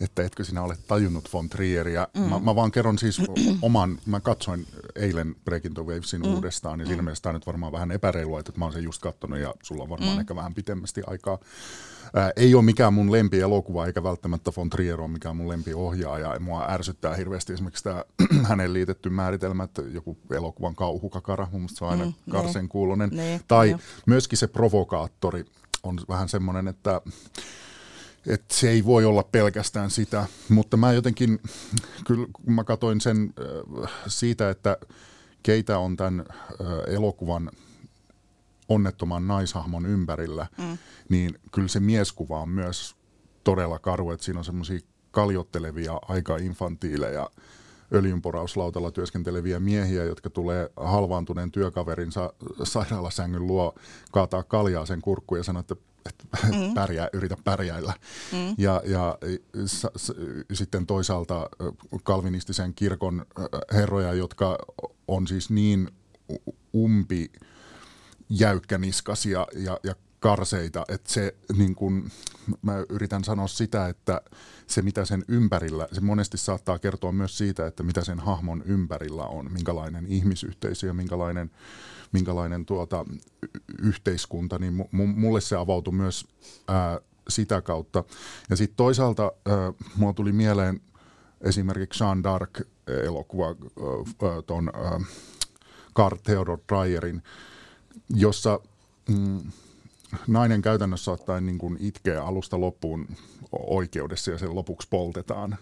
että etkö sinä ole tajunnut von Trieria. Mm. Mä, mä vaan kerron siis oman, mä katsoin eilen Breaking the Wavesin mm. uudestaan, ja siinä mm. mielessä tämä nyt varmaan vähän epäreilua, että mä oon sen just katsonut, ja sulla on varmaan mm. ehkä vähän pitemmästi aikaa. Ää, ei ole mikään mun lempi elokuva, eikä välttämättä von Trier ole mikään mun lempi ohjaaja. Ja mua ärsyttää hirveästi esimerkiksi tämä hänen liitetty määritelmä, että joku elokuvan kauhukakara, mun mielestä se on aina mm, karsen niin. kuulonen. Ne, tai ne. myöskin se provokaattori on vähän semmoinen, että että se ei voi olla pelkästään sitä, mutta mä jotenkin, kyllä kun mä katsoin sen äh, siitä, että keitä on tämän äh, elokuvan onnettoman naishahmon ympärillä, mm. niin kyllä se mieskuva on myös todella karu, että siinä on semmoisia kaljottelevia, aika infantiileja, öljynporauslautalla työskenteleviä miehiä, jotka tulee halvaantuneen työkaverinsa sairaalasängyn luo kaataa kaljaa sen kurkkuun ja sanoo, että että mm. pärjää, yritä pärjäillä. Mm. Ja, ja s, s, sitten toisaalta kalvinistisen kirkon herroja, jotka on siis niin umpi jäykkäniskasia ja, ja karseita, että se niin kun, mä yritän sanoa sitä, että se mitä sen ympärillä, se monesti saattaa kertoa myös siitä, että mitä sen hahmon ympärillä on, minkälainen ihmisyhteisö ja minkälainen, minkälainen tuota, yhteiskunta, niin mulle se avautui myös ää, sitä kautta. Ja sitten toisaalta ää, mulla tuli mieleen esimerkiksi Jean d'Arc-elokuva tuon Carl Theodor Dreyerin, jossa mm, nainen käytännössä ottaen niin kuin itkee alusta loppuun oikeudessa ja sen lopuksi poltetaan.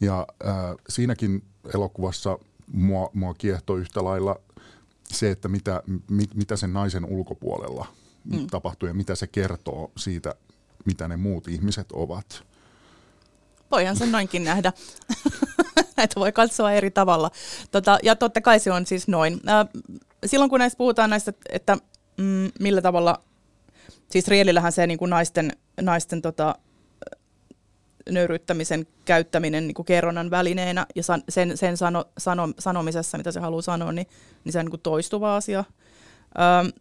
Ja äh, siinäkin elokuvassa mua, mua kiehtoi yhtä lailla se, että mitä, mit, mitä sen naisen ulkopuolella mm. tapahtuu ja mitä se kertoo siitä, mitä ne muut ihmiset ovat. Voihan sen noinkin nähdä, että voi katsoa eri tavalla. Tota, ja totta kai se on siis noin. Silloin kun näistä puhutaan näistä, että mm, millä tavalla Siis Rielillähän se niin kuin naisten, naisten tota, nöyryyttämisen käyttäminen niin kuin kerronnan välineenä ja san, sen, sen sano, sano, sanomisessa, mitä se haluaa sanoa, niin, niin se on niin kuin toistuva asia. Öm,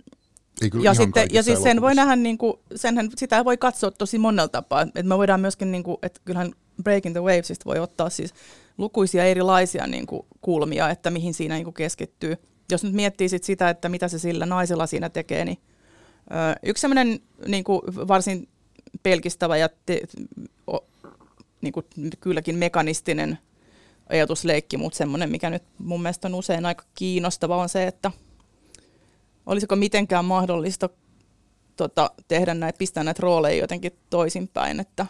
ja, sitten, ja siis sen voi nähdä, niin kuin, senhän, sitä voi katsoa tosi monella tapaa. Et me voidaan myöskin, niin kuin, että kyllähän Breaking the Wavesista voi ottaa siis lukuisia erilaisia niin kuin, kulmia, että mihin siinä niin kuin, keskittyy. Jos nyt miettii sit sitä, että mitä se sillä naisella siinä tekee, niin Yksi sellainen niin kuin varsin pelkistävä ja te, o, niin kuin kylläkin mekanistinen ajatusleikki, mutta semmoinen, mikä nyt mun mielestä on usein aika kiinnostava, on se, että olisiko mitenkään mahdollista tota, tehdä näitä, pistää näitä rooleja jotenkin toisinpäin, että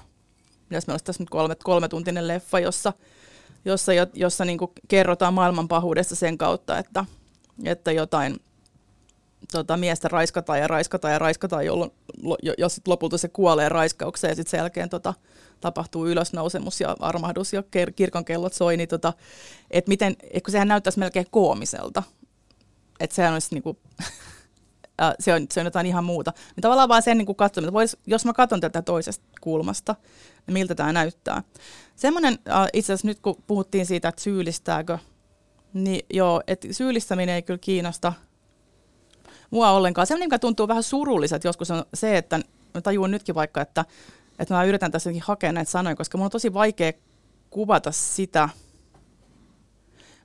jos meillä olisi tässä nyt kolme, kolmetuntinen leffa, jossa, jossa, jossa niin kuin kerrotaan maailman pahuudesta sen kautta, että, että jotain tota, miestä raiskataan ja raiskataan ja raiskataan, jolloin jo, jo sit lopulta se kuolee raiskaukseen ja sitten sen jälkeen tota, tapahtuu ylösnousemus ja armahdus ja kir- kirkon kellot soi, niin tota, et miten, et kun sehän näyttäisi melkein koomiselta, että sehän olisi niinku, se, on, se on jotain ihan muuta. Niin tavallaan vaan sen niin katsominen, vois, jos mä katson tätä toisesta kulmasta, niin miltä tämä näyttää. Semmoinen, äh, itse asiassa nyt kun puhuttiin siitä, että syyllistääkö, niin joo, että syyllistäminen ei kyllä kiinnosta – mua ollenkaan. Se, mikä tuntuu vähän surulliset joskus on se, että mä tajuan nytkin vaikka, että, että mä yritän tässä hakea näitä sanoja, koska mun on tosi vaikea kuvata sitä.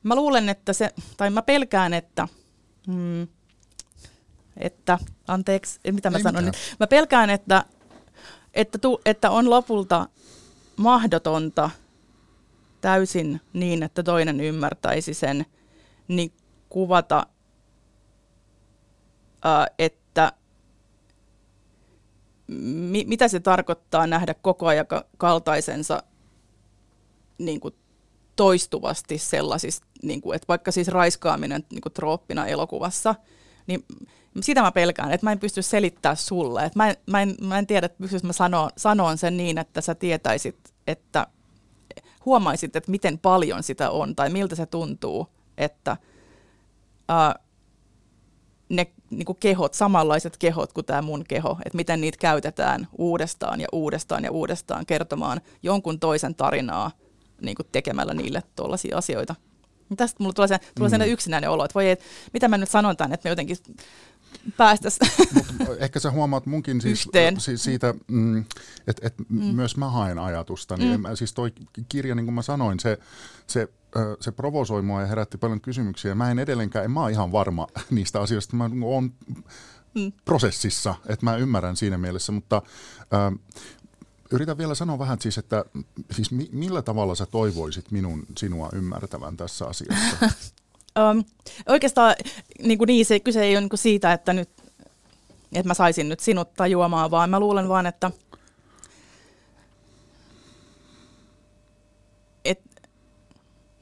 Mä luulen, että se, tai mä pelkään, että, hmm, että anteeksi, mitä mä Ei sanon mitään. nyt. Mä pelkään, että, että, tu, että on lopulta mahdotonta täysin niin, että toinen ymmärtäisi sen, niin kuvata että mi- mitä se tarkoittaa nähdä koko ajan kaltaisensa niin kuin toistuvasti sellaisista, niin kuin, että vaikka siis raiskaaminen niin kuin trooppina elokuvassa, niin sitä mä pelkään, että mä en pysty selittämään sulle. Että mä, en, mä, en, mä en tiedä, että pystyisikö mä sanoa, sanoa sen niin, että sä tietäisit, että huomaisit, että miten paljon sitä on tai miltä se tuntuu, että uh, ne niin kuin kehot, samanlaiset kehot kuin tämä mun keho, että miten niitä käytetään uudestaan ja uudestaan ja uudestaan kertomaan jonkun toisen tarinaa niin kuin tekemällä niille tuollaisia asioita. Tästä mulla tulee, se, tulee mm. yksinäinen olo, että voi, et, mitä mä nyt sanon tämän, että me jotenkin päästäisiin. Ehkä sä huomaat munkin siis, siis siitä, mm, että et mm. myös mä haen ajatusta. Niin mm. mä, siis toi kirja, niin kuin mä sanoin, se, se se provosoi mua ja herätti paljon kysymyksiä. Mä en edelleenkään, en mä ole ihan varma niistä asioista. Mä oon mm. prosessissa, että mä ymmärrän siinä mielessä, mutta äh, yritän vielä sanoa vähän siis, että siis mi- millä tavalla sä toivoisit minun sinua ymmärtävän tässä asiassa? um, oikeastaan niin, kuin niin se, kyse ei ole niin siitä, että, nyt, että mä saisin nyt sinut tajuamaan, vaan mä luulen vaan, että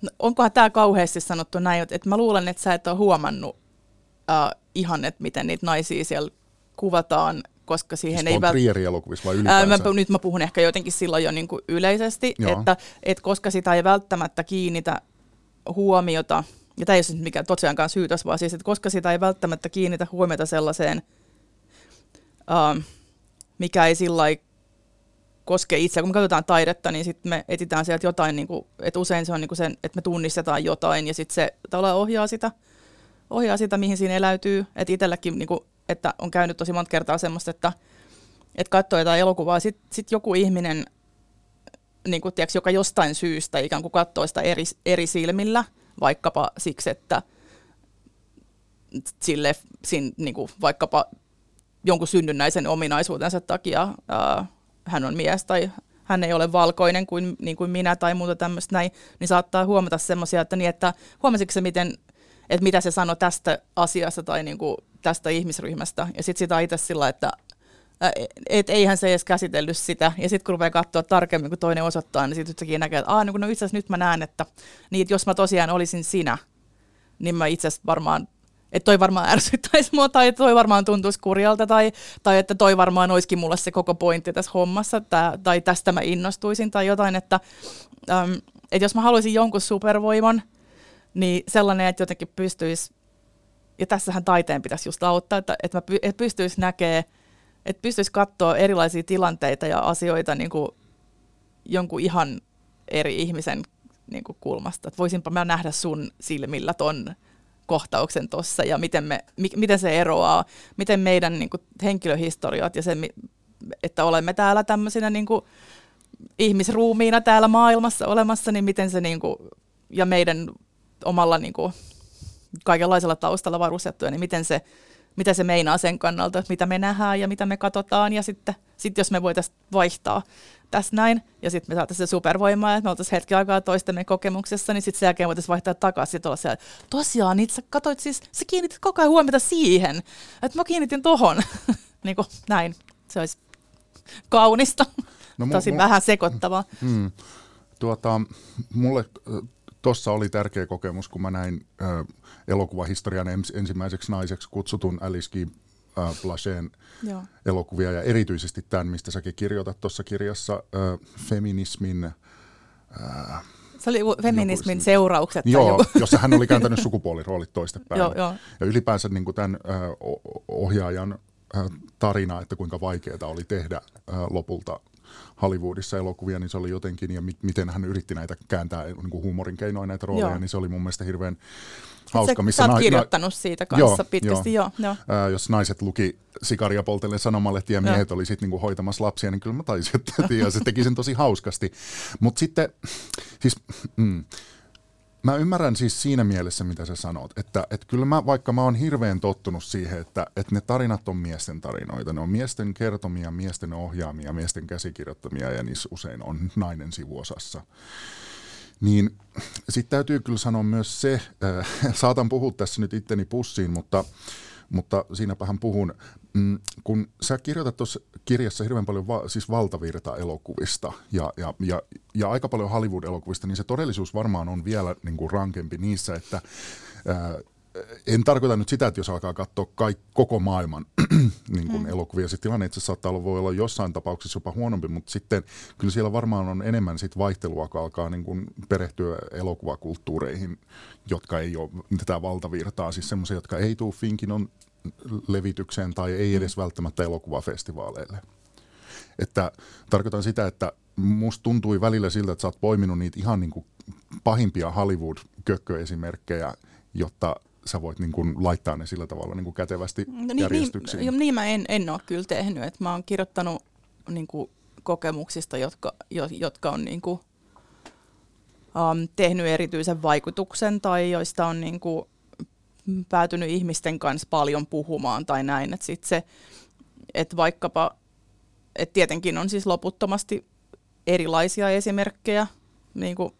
No, onkohan tämä kauheasti sanottu näin, että mä luulen, että sä et ole huomannut uh, ihan, että miten niitä naisia siellä kuvataan, koska siihen siis ei... Vält- elokuvissa vai ylipäänsä? Ää, mä, nyt mä puhun ehkä jotenkin silloin jo niin kuin yleisesti, että, että koska sitä ei välttämättä kiinnitä huomiota, ja tämä ei ole mikään tosiaankaan syytös, vaan siis, että koska sitä ei välttämättä kiinnitä huomiota sellaiseen, uh, mikä ei sillä koske itse. Kun me katsotaan taidetta, niin sitten me etsitään sieltä jotain, niin kuin, että usein se on niin kuin sen, että me tunnistetaan jotain ja sitten se tavallaan ohjaa sitä, ohjaa sitä, mihin siinä eläytyy. Että itselläkin niin kuin että on käynyt tosi monta kertaa semmoista, että, että katsoo jotain elokuvaa, sitten sit joku ihminen, niin kuin, tiiäks, joka jostain syystä ikään kuin katsoo sitä eri, eri silmillä, vaikkapa siksi, että sille, sin, niin kuin, vaikkapa jonkun synnynnäisen ominaisuutensa takia ää, hän on mies tai hän ei ole valkoinen kuin, niin kuin minä tai muuta tämmöistä näin, niin saattaa huomata semmoisia, että, niin, että huomasitko se, miten, että mitä se sanoi tästä asiasta tai niin kuin tästä ihmisryhmästä. Ja sitten sitä itse sillä, että et eihän se edes käsitellyt sitä. Ja sitten kun rupeaa katsoa tarkemmin, kun toinen osoittaa, niin sitten yhtäkkiä näkee, että Aa, no, no itse asiassa nyt mä näen, että, niin, että jos mä tosiaan olisin sinä, niin mä itse asiassa varmaan että toi varmaan ärsyttäisi mua, tai toi varmaan tuntuisi kurjalta, tai, tai että toi varmaan olisikin mulle se koko pointti tässä hommassa, tai, tai tästä mä innostuisin, tai jotain, että, äm, että jos mä haluaisin jonkun supervoiman, niin sellainen, että jotenkin pystyisi, ja tässähän taiteen pitäisi just auttaa, että, että mä py, että pystyisi näkee, että pystyisi katsoa erilaisia tilanteita ja asioita niin kuin jonkun ihan eri ihmisen niin kuin kulmasta. Että voisinpa mä nähdä sun silmillä ton kohtauksen tuossa ja miten, me, mi, miten se eroaa, miten meidän niin kuin, henkilöhistoriat ja se, että olemme täällä tämmöisinä niin kuin, ihmisruumiina täällä maailmassa olemassa, niin miten se niin kuin, ja meidän omalla niin kuin, kaikenlaisella taustalla varustettuja, niin miten se, mitä se meinaa sen kannalta, mitä me nähdään ja mitä me katsotaan ja sitten sit jos me voitaisiin vaihtaa tässä näin, ja sitten me saataisiin se supervoimaa, että me oltaisiin hetki aikaa toistemme kokemuksessa, niin sitten sen jälkeen voitaisiin vaihtaa takaisin ja siellä, tosiaan, niin sä katsoit siis, sä kiinnitit koko ajan huomiota siihen, että mä kiinnitin tohon, niin kuin näin, se olisi kaunista, no, tosi mu- vähän sekoittavaa. Mm, tuota, mulle tuossa oli tärkeä kokemus, kun mä näin äh, elokuvahistorian ens, ensimmäiseksi naiseksi kutsutun Alice. Äh, Blacheen Joo. elokuvia ja erityisesti tämän, mistä säkin kirjoitat tuossa kirjassa, äh, feminismin... Äh, se oli feminismin joku, seuraukset. Joo, joku. jossa hän oli kääntänyt sukupuoliroolit toistepäin. joo, joo. Ja ylipäänsä niin kuin tämän äh, ohjaajan äh, tarina, että kuinka vaikeaa oli tehdä äh, lopulta Hollywoodissa elokuvia, niin se oli jotenkin, ja mi- miten hän yritti näitä kääntää niin kuin huumorin keinoin näitä rooleja, Joo. niin se oli mun mielestä hirveän hauska. missä sä oot na- kirjoittanut siitä kanssa joo, pitkästi, joo. joo, joo. Ää, jos naiset luki sikaria poltellen sanomalehtiä ja miehet joo. oli sitten niinku hoitamassa lapsia, niin kyllä mä taisin, että ja se teki sen tosi hauskasti. Mutta sitten, siis... Mm, Mä ymmärrän siis siinä mielessä, mitä sä sanot, että, että kyllä mä, vaikka mä oon hirveän tottunut siihen, että, että ne tarinat on miesten tarinoita, ne on miesten kertomia, miesten ohjaamia, miesten käsikirjoittamia ja niissä usein on nainen sivuosassa. Niin sitten täytyy kyllä sanoa myös se, äh, saatan puhua tässä nyt itteni pussiin, mutta, mutta siinäpähän puhun, mm, kun sä kirjoitat tuossa kirjassa hirveän paljon va- siis valtavirta-elokuvista ja, ja, ja, ja aika paljon Hollywood-elokuvista, niin se todellisuus varmaan on vielä niin kuin rankempi niissä, että ää, en tarkoita nyt sitä, että jos alkaa katsoa kaik, koko maailman niin kuin mm. elokuvia, se tilanne itse saattaa olla, voi olla jossain tapauksessa jopa huonompi, mutta sitten kyllä siellä varmaan on enemmän sit vaihtelua, kun alkaa niin kuin perehtyä elokuvakulttuureihin, jotka ei ole tätä valtavirtaa, siis semmoisia, jotka ei tule Finkinon levitykseen tai ei edes välttämättä elokuvafestivaaleille. Että tarkoitan sitä, että musta tuntui välillä siltä, että sä oot poiminut niitä ihan niin kuin pahimpia Hollywood-kökköesimerkkejä, jotta sä voit niin kuin laittaa ne sillä tavalla niin kuin kätevästi no, niin, järjestyksiin. Niin, niin mä en, en ole kyllä tehnyt. että mä oon kirjoittanut niin kuin kokemuksista, jotka, jotka on niin kuin, um, tehnyt erityisen vaikutuksen tai joista on niin kuin, päätynyt ihmisten kanssa paljon puhumaan tai näin. Että sit se, että vaikkapa, että tietenkin on siis loputtomasti erilaisia esimerkkejä, niin kuin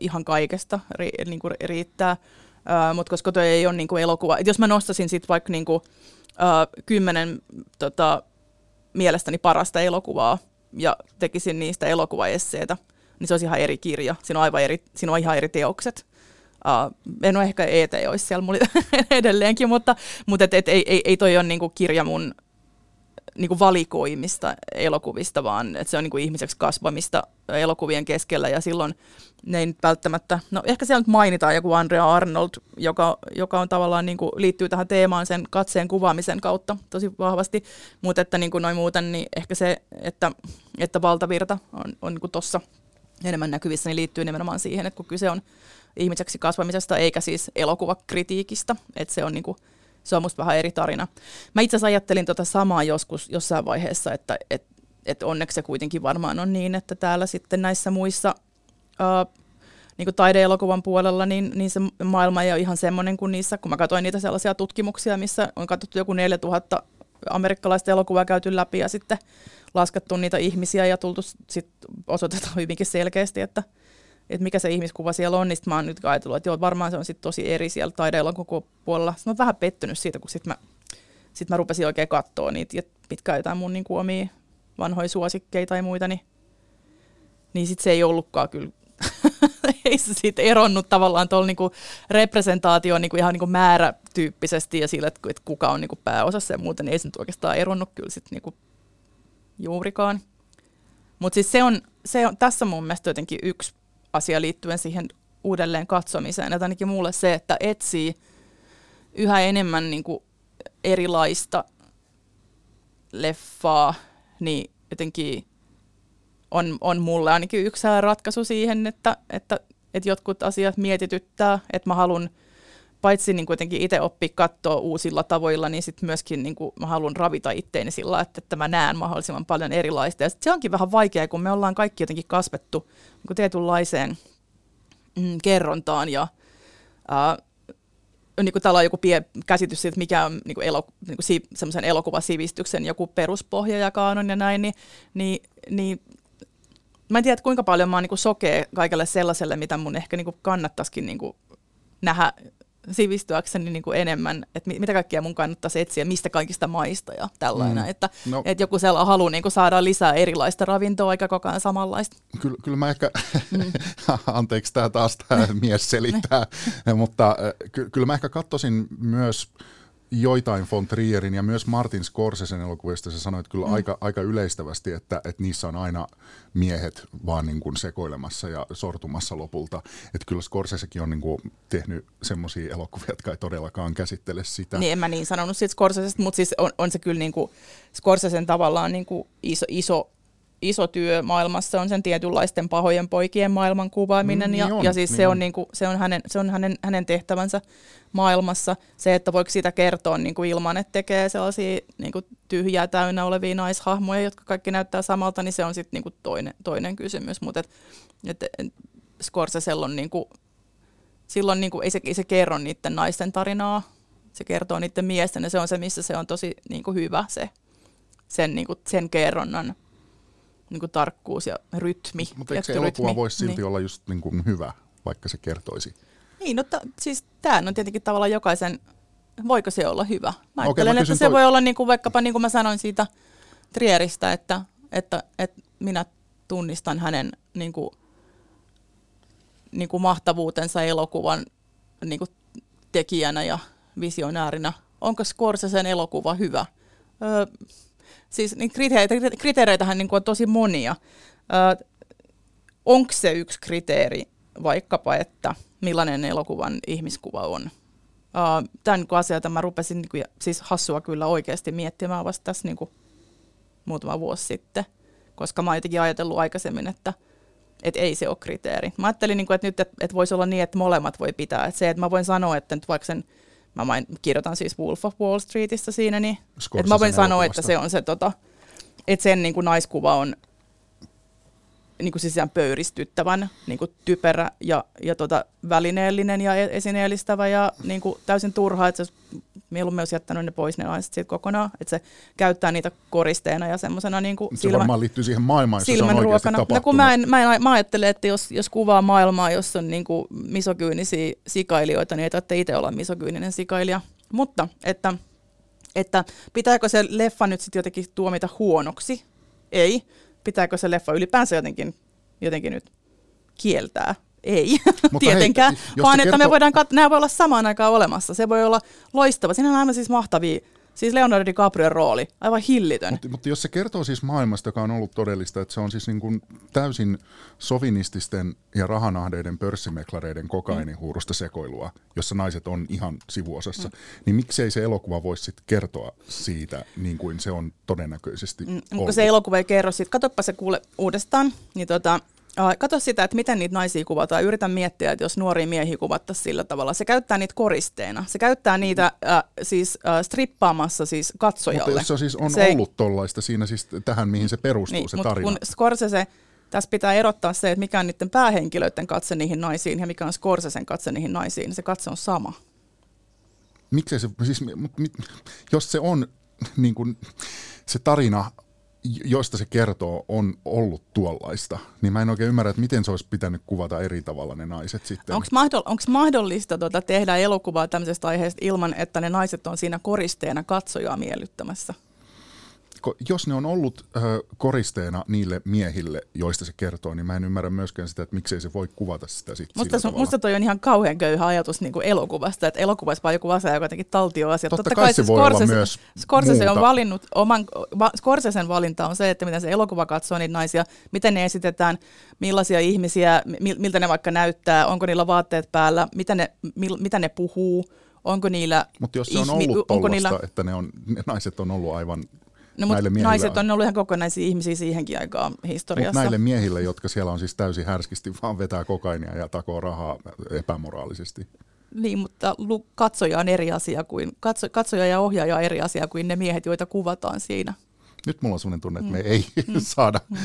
ihan kaikesta ri, niin kuin riittää, mutta koska tuo ei ole niin kuin elokuva. Et jos mä nostasin sitten vaikka niin kuin, uh, kymmenen tota, mielestäni parasta elokuvaa ja tekisin niistä elokuvaesseitä, niin se olisi ihan eri kirja. Siinä on, aivan eri, siinä on ihan eri teokset. Uh, en ole ehkä ET olisi siellä mulla edelleenkin, mutta, mutta et, et, ei, ei, ei toi ole niinku kirja mun niinku valikoimista elokuvista, vaan että se on niinku ihmiseksi kasvamista elokuvien keskellä ja silloin ne ei nyt välttämättä, no ehkä siellä nyt mainitaan joku Andrea Arnold, joka, joka on tavallaan niinku, liittyy tähän teemaan sen katseen kuvaamisen kautta tosi vahvasti, mutta että niinku noin muuten, niin ehkä se, että, että valtavirta on, on niinku tuossa enemmän näkyvissä, niin liittyy nimenomaan siihen, että kun kyse on ihmiseksi kasvamisesta eikä siis elokuvakritiikistä, että se on niinku se on musta vähän eri tarina. Mä itse asiassa ajattelin tota samaa joskus jossain vaiheessa, että et, et onneksi se kuitenkin varmaan on niin, että täällä sitten näissä muissa uh, niin kuin taideelokuvan puolella, niin, niin se maailma ei ole ihan semmoinen kuin niissä, kun mä katsoin niitä sellaisia tutkimuksia, missä on katsottu joku 4000 amerikkalaista elokuvaa käyty läpi ja sitten laskettu niitä ihmisiä ja tultu sit osoitetaan hyvinkin selkeästi, että, että mikä se ihmiskuva siellä on, niin mä oon nyt ajatellut, että joo, varmaan se on sitten tosi eri siellä taideelokuvan puolella. Mä oon vähän pettynyt siitä, kun sitten mä, sit mä rupesin oikein katsoa niitä, että mitkä jotain mun niin kuin omia vanhoja suosikkeita tai muita, niin, niin sitten se ei ollutkaan kyllä ei se siitä eronnut tavallaan tuolla niinku representaatio niinku ihan niinku määrätyyppisesti ja sillä, että kuka on niinku pääosassa ja muuten ei se nyt oikeastaan eronnut kyllä sit niinku juurikaan. Mutta siis se on, se on tässä mun mielestä jotenkin yksi asia liittyen siihen uudelleen katsomiseen. Että ainakin mulle se, että etsii yhä enemmän niinku erilaista leffaa, niin jotenkin on, on mulle ainakin yksi ratkaisu siihen, että, että, että jotkut asiat mietityttää, että mä haluan paitsi niin kuitenkin itse oppia katsoa uusilla tavoilla, niin sitten myöskin niin kuin mä haluan ravita itteeni sillä, että, että mä näen mahdollisimman paljon erilaista. Ja se onkin vähän vaikeaa, kun me ollaan kaikki jotenkin kasvettu niin kuin tietynlaiseen mm, kerrontaan ja ää, niin kuin täällä on joku pie, käsitys siitä, mikä on niin kuin elo, niin kuin si, semmoisen elokuvasivistyksen joku peruspohja ja kaanon ja näin, niin, niin, niin mä en tiedä, kuinka paljon mä oon niin sokea kaikelle sellaiselle, mitä mun ehkä niin kannattaisikin niin nähdä sivistyäkseni niin kuin enemmän, että mitä kaikkea mun kannattaisi etsiä, mistä kaikista maista ja tällainen, mm. että, no. että joku sellainen halu niin kuin saada lisää erilaista ravintoa eikä koko ajan samanlaista. Kyllä, kyllä mä ehkä, mm. anteeksi tämä taas tämä mies selittää, mutta ky- kyllä mä ehkä katsoisin myös joitain von Trierin ja myös Martin Scorsesen elokuvista sä sanoit kyllä mm. aika, aika yleistävästi, että, että niissä on aina miehet vaan niin kuin sekoilemassa ja sortumassa lopulta. Että kyllä Scorsesekin on niin kuin tehnyt semmoisia elokuvia, jotka ei todellakaan käsittele sitä. Niin, en mä niin sanonut siitä Scorsesesta, mutta siis on, on se kyllä niin kuin Scorsesen tavallaan niin kuin iso, iso iso työ maailmassa on sen tietynlaisten pahojen poikien maailman kuvaaminen mm, ja, niin on, ja siis niin se, on, niin kuin, se on, hänen, se on hänen, hänen tehtävänsä maailmassa. Se, että voiko sitä kertoa niin kuin ilman, että tekee sellaisia niin kuin tyhjää täynnä olevia naishahmoja, jotka kaikki näyttää samalta, niin se on sitten niin toinen, toinen kysymys. Mutta et, et, et Scorsesella on niin kuin, silloin niin kuin, ei, se, ei se kerro niiden naisten tarinaa, se kertoo niiden miesten ja se on se, missä se on tosi niin kuin hyvä se, sen, niin kuin, sen kerronnan niin kuin tarkkuus ja rytmi. Mutta eikö se elokuva voisi silti niin. olla just niin kuin hyvä, vaikka se kertoisi? Niin, no t- siis tämä on tietenkin tavallaan jokaisen, voiko se olla hyvä? Mä okay, ajattelen, mä että se toi... voi olla niin kuin vaikkapa niin kuin mä sanoin siitä Trieristä, että, että, että minä tunnistan hänen niin kuin, niin kuin mahtavuutensa elokuvan niin kuin tekijänä ja visionäärinä. Onko Scorsesen elokuva hyvä? Öö, siis niin kriteereitä, kriteereitähän niin kuin on tosi monia. Onko se yksi kriteeri vaikkapa, että millainen elokuvan ihmiskuva on? Öö, Tämä on niin asia, jota mä rupesin niin kuin, siis hassua kyllä oikeasti miettimään vasta tässä niin kuin, muutama vuosi sitten, koska mä oon jotenkin ajatellut aikaisemmin, että et ei se ole kriteeri. Mä ajattelin, niin kuin, että nyt että, että voisi olla niin, että molemmat voi pitää. Että se, että mä voin sanoa, että nyt vaikka sen mä main, kirjoitan siis Wolf of Wall Streetistä siinä, niin että mä voin sanoa, että se on se, tota, että sen niin kuin naiskuva on niin kuin siis pöyristyttävän niin kuin typerä ja, ja tota, välineellinen ja e-, esineellistävä ja niin kuin täysin turha, että se mieluummin olisi jättänyt ne pois ne naiset siitä kokonaan, että se käyttää niitä koristeena ja semmoisena niin kuin Se silmän, varmaan liittyy siihen maailmaan, jossa se on oikeasti No kun mä, en, mä, en, mä ajattelen, että jos, jos kuvaa maailmaa, jossa on niin kuin misokyynisiä sikailijoita, niin ei tarvitse itse olla misokyyninen sikailija. Mutta että, että pitääkö se leffa nyt sitten jotenkin tuomita huonoksi? Ei pitääkö se leffa ylipäänsä jotenkin, jotenkin nyt kieltää? Ei, Mutta tietenkään, hei, vaan että kertoo... me voidaan kat- nämä voi olla samaan aikaan olemassa. Se voi olla loistava. Siinä on aivan siis mahtavia Siis Leonardo DiCaprion rooli, aivan hillitön. Mutta, mutta jos se kertoo siis maailmasta, joka on ollut todellista, että se on siis niin kuin täysin sovinististen ja rahanahdeiden pörssimeklareiden kokainihuurusta sekoilua, jossa naiset on ihan sivuosassa, mm. niin miksei se elokuva voisi sitten kertoa siitä niin kuin se on todennäköisesti mm, Mutta se elokuva ei kerro siitä. Katoppa se kuule uudestaan, niin tota, Kato sitä, että miten niitä naisia kuvataan. Yritä miettiä, että jos nuoria miehiä kuvattaisiin sillä tavalla. Se käyttää niitä koristeena. Se käyttää niitä äh, siis äh, strippaamassa siis katsojalle. Mutta jos se siis on se, ollut tollaista siinä siis tähän, mihin se perustuu niin, se tarina. kun Scorsese, tässä pitää erottaa se, että mikä on niiden päähenkilöiden katse niihin naisiin ja mikä on Scorsesen katse niihin naisiin. Se katse on sama. Miksei se, siis, jos se on niin kuin, se tarina joista se kertoo, on ollut tuollaista, niin mä en oikein ymmärrä, että miten se olisi pitänyt kuvata eri tavalla ne naiset sitten. Onko mahdoll- mahdollista tuota, tehdä elokuvaa tämmöisestä aiheesta ilman, että ne naiset on siinä koristeena katsojaa miellyttämässä? Jos ne on ollut ö, koristeena niille miehille, joista se kertoo, niin mä en ymmärrä myöskään sitä, että miksei se voi kuvata sitä sit musta, sun, musta toi on ihan kauhean köyhä ajatus niin kuin elokuvasta, että elokuvassa vaan joku asia, joka jotenkin taltio asia. Totta, Totta kai se voi Scorsese, olla myös Scorsese on valinnut, oman, va, Scorsesen valinta on se, että miten se elokuva katsoo niitä naisia, miten ne esitetään, millaisia ihmisiä, miltä ne vaikka näyttää, onko niillä vaatteet päällä, mitä ne, mil, mitä ne puhuu, onko niillä... Mutta jos se on ollut onko niillä... että ne, on, ne naiset on ollut aivan No, mutta naiset on ollut ihan kokonaisia ihmisiä siihenkin aikaan historiassa. Mut näille miehille, jotka siellä on siis täysin härskisti, vaan vetää kokainia ja takoo rahaa epämoraalisesti. Niin, mutta katsoja on eri asia kuin, katso, katsoja ja ohjaaja on eri asia kuin ne miehet, joita kuvataan siinä. Nyt mulla on sellainen tunne, että mm. me ei mm. saada mm.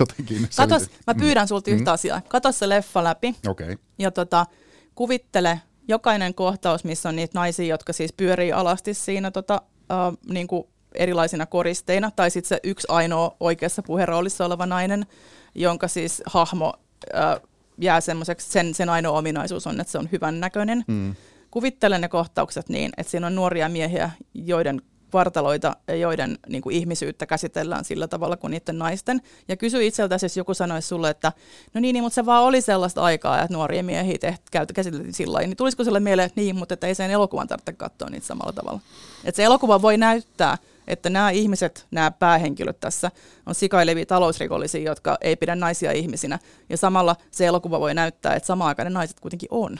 jotenkin... Katos, mä pyydän sulta mm. yhtä asiaa. Kato se leffa läpi okay. ja tota, kuvittele jokainen kohtaus, missä on niitä naisia, jotka siis pyörii alasti siinä tota, uh, niin kuin erilaisina koristeina, tai sitten se yksi ainoa oikeassa puheroolissa oleva nainen, jonka siis hahmo äh, jää semmoiseksi, sen, sen ainoa ominaisuus on, että se on hyvän näköinen. Mm. Kuvittelen ne kohtaukset niin, että siinä on nuoria miehiä, joiden vartaloita, joiden niin kuin, ihmisyyttä käsitellään sillä tavalla kuin niiden naisten. Ja kysy itseltäsi, jos joku sanoisi sulle, että no niin, niin mutta se vaan oli sellaista aikaa, että nuoria miehiä teht, käytä, käsiteltiin sillä lailla. Niin tulisiko sille mieleen, että niin, mutta että ei sen elokuvan tarvitse katsoa niitä samalla tavalla. Että se elokuva voi näyttää että nämä ihmiset, nämä päähenkilöt tässä, on sikaileviä talousrikollisia, jotka ei pidä naisia ihmisinä. Ja samalla se elokuva voi näyttää, että samaan aikaan ne naiset kuitenkin on.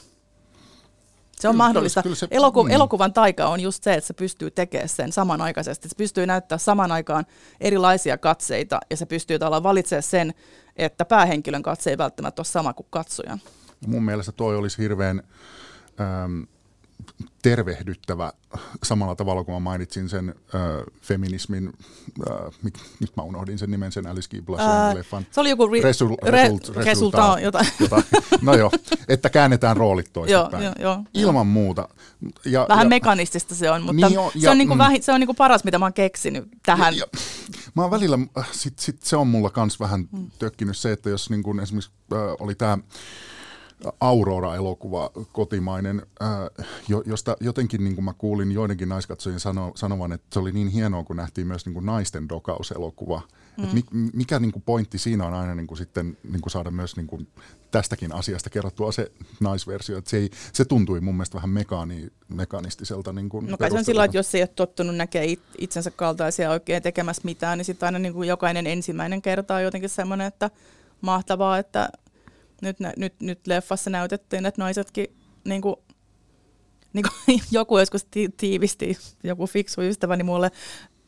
Se on kyllä, mahdollista. Kyllä se, Eloku- mm. Elokuvan taika on just se, että se pystyy tekemään sen samanaikaisesti. Se pystyy näyttämään saman aikaan erilaisia katseita ja se pystyy tavallaan valitsemaan sen, että päähenkilön katse ei välttämättä ole sama kuin katsojan. Mun mielestä toi olisi hirveän... Ähm, tervehdyttävä samalla tavalla kuin mä mainitsin sen äh, feminismin, äh, nyt mä unohdin sen nimen, sen Alice Guy leffan. Se oli joku re, Resul, re, result, resulta, jota. jota. No joo, että käännetään roolit toisinpäin. joo, joo, Ilman muuta. Ja, Vähän ja, mekanistista se on, mutta niin jo, ja, se on, niinku mm, vähi, se on niinku paras, mitä mä oon keksinyt tähän. Ja, ja, mä oon välillä, äh, sit, sit se on mulla kans vähän mm. tökkinyt se, että jos niinku esimerkiksi äh, oli tämä Aurora-elokuva kotimainen, ää, josta jotenkin niin kuin mä kuulin joidenkin naiskatsojien sano, sanovan, että se oli niin hienoa, kun nähtiin myös niin kuin naisten dokauselokuva. Mm. Et mikä niin kuin pointti siinä on aina niin kuin sitten niin kuin saada myös niin kuin tästäkin asiasta kerrottua se naisversio, että se, ei, se tuntui mun mielestä vähän mekaani, mekanistiselta. Niin kuin no kai se on sillä että jos ei ole tottunut näkee itsensä kaltaisia oikein tekemässä mitään, niin sitten aina niin kuin jokainen ensimmäinen kerta on jotenkin semmoinen, että mahtavaa, että nyt, nyt, nyt leffassa näytettiin, että naisetkin niin kuin, niin kuin joku joskus tiivisti, joku fiksu ystäväni mulle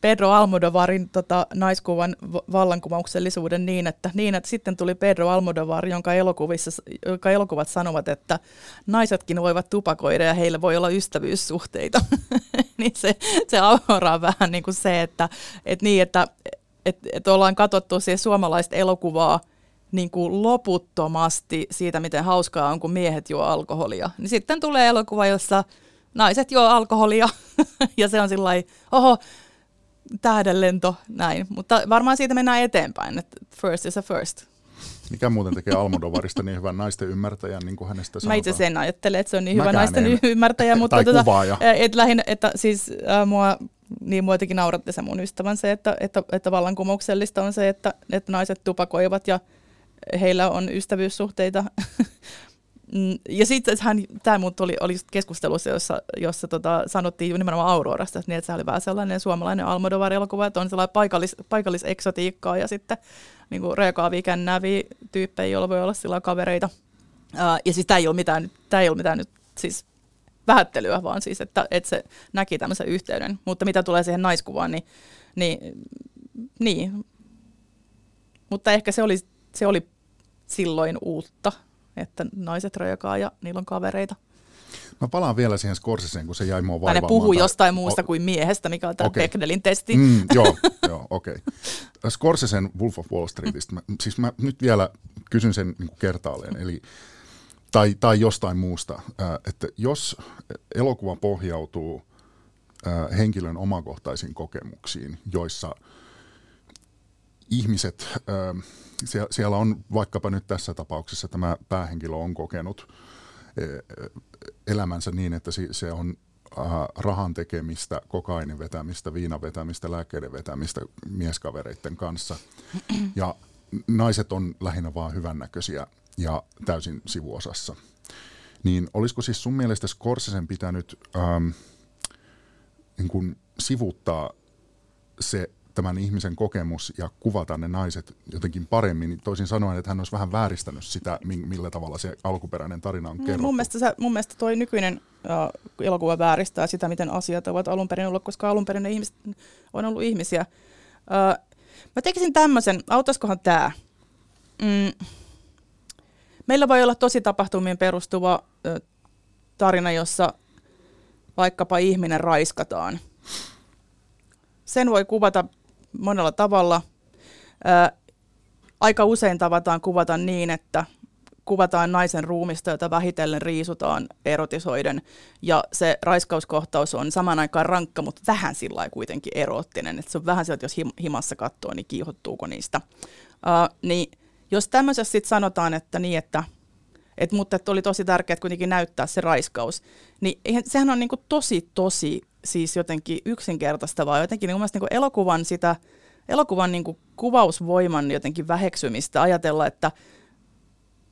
Pedro Almodovarin tota, naiskuvan vallankumouksellisuuden niin että, niin, että sitten tuli Pedro Almodovar, jonka, elokuvissa, jonka elokuvat sanovat, että naisetkin voivat tupakoida ja heillä voi olla ystävyyssuhteita. niin se, se auraa vähän niin kuin se, että, että, niin, että, että, että ollaan katsottu siis suomalaista elokuvaa – niin kuin loputtomasti siitä, miten hauskaa on, kun miehet juo alkoholia. Niin sitten tulee elokuva, jossa naiset juo alkoholia ja se on sillä oho, tähdenlento, näin. Mutta varmaan siitä mennään eteenpäin, että first is a first. Mikä muuten tekee Almodovarista niin hyvän naisten ymmärtäjän, niin kuin hänestä sanotaan? Mä itse sen ajattelen, että se on niin hyvä naisten en. ymmärtäjä, mutta kuvaaja. Et lähinnä, että siis äh, mua niin mua jotenkin nauratti se mun ystävän se, että, että, että vallankumouksellista on se, että, että naiset tupakoivat ja heillä on ystävyyssuhteita. Ja sitten tämä mun oli, oli keskustelussa, jossa, jossa tota, sanottiin nimenomaan Aurorasta, niin että se oli vähän sellainen suomalainen Almodovar-elokuva, että on sellainen paikallis, paikalliseksotiikkaa ja sitten niin kuin reakaavia kännääviä tyyppejä, joilla voi olla sillä kavereita. Uh, ja siis tämä ei ole mitään, tää ei ole mitään nyt siis vähättelyä, vaan siis, että, että se näki tämmöisen yhteyden. Mutta mitä tulee siihen naiskuvaan, niin, niin, niin. mutta ehkä se oli, se oli silloin uutta, että naiset röökaa ja niillä on kavereita. Mä palaan vielä siihen Scorseseen, kun se jäi mua vaivaamaan. ne puhuu jostain muusta o- kuin miehestä, mikä on tämä okay. Bechdellin testi. Mm, joo, joo okei. Okay. Scorseseen Wolf of Wall Streetistä, mä, siis mä nyt vielä kysyn sen niin kertaalleen, eli tai, tai jostain muusta, että jos elokuva pohjautuu henkilön omakohtaisiin kokemuksiin, joissa ihmiset, siellä on vaikkapa nyt tässä tapauksessa tämä päähenkilö on kokenut elämänsä niin, että se on rahan tekemistä, kokainin vetämistä, viinan vetämistä, lääkkeiden vetämistä mieskavereiden kanssa. Ja naiset on lähinnä vaan hyvännäköisiä ja täysin sivuosassa. Niin olisiko siis sun mielestä Scorsesen pitänyt ähm, niin kuin sivuttaa se tämän ihmisen kokemus ja kuvata ne naiset jotenkin paremmin, niin toisin sanoen, että hän olisi vähän vääristänyt sitä, millä tavalla se alkuperäinen tarina on kerrottu. Mun mielestä, se, mun mielestä toi nykyinen äh, elokuva vääristää sitä, miten asiat ovat alun perin ollut, koska alun perin ne ihmiset on ollut ihmisiä. Äh, mä tekisin tämmöisen, auttaisikohan tämä? Mm, meillä voi olla tosi tapahtumien perustuva äh, tarina, jossa vaikkapa ihminen raiskataan. Sen voi kuvata monella tavalla. Ää, aika usein tavataan kuvata niin, että kuvataan naisen ruumista, jota vähitellen riisutaan erotisoiden. Ja se raiskauskohtaus on saman aikaan rankka, mutta vähän sillä kuitenkin eroottinen. Että se on vähän sillä, että jos himassa katsoo, niin kiihottuuko niistä. Uh, niin jos tämmöisessä sitten sanotaan, että niin, että et, mutta että oli tosi tärkeää kuitenkin näyttää se raiskaus, niin eihän, sehän on niinku tosi, tosi siis jotenkin yksinkertaistavaa. Jotenkin niin niin elokuvan sitä, elokuvan niin kuin kuvausvoiman jotenkin väheksymistä ajatella, että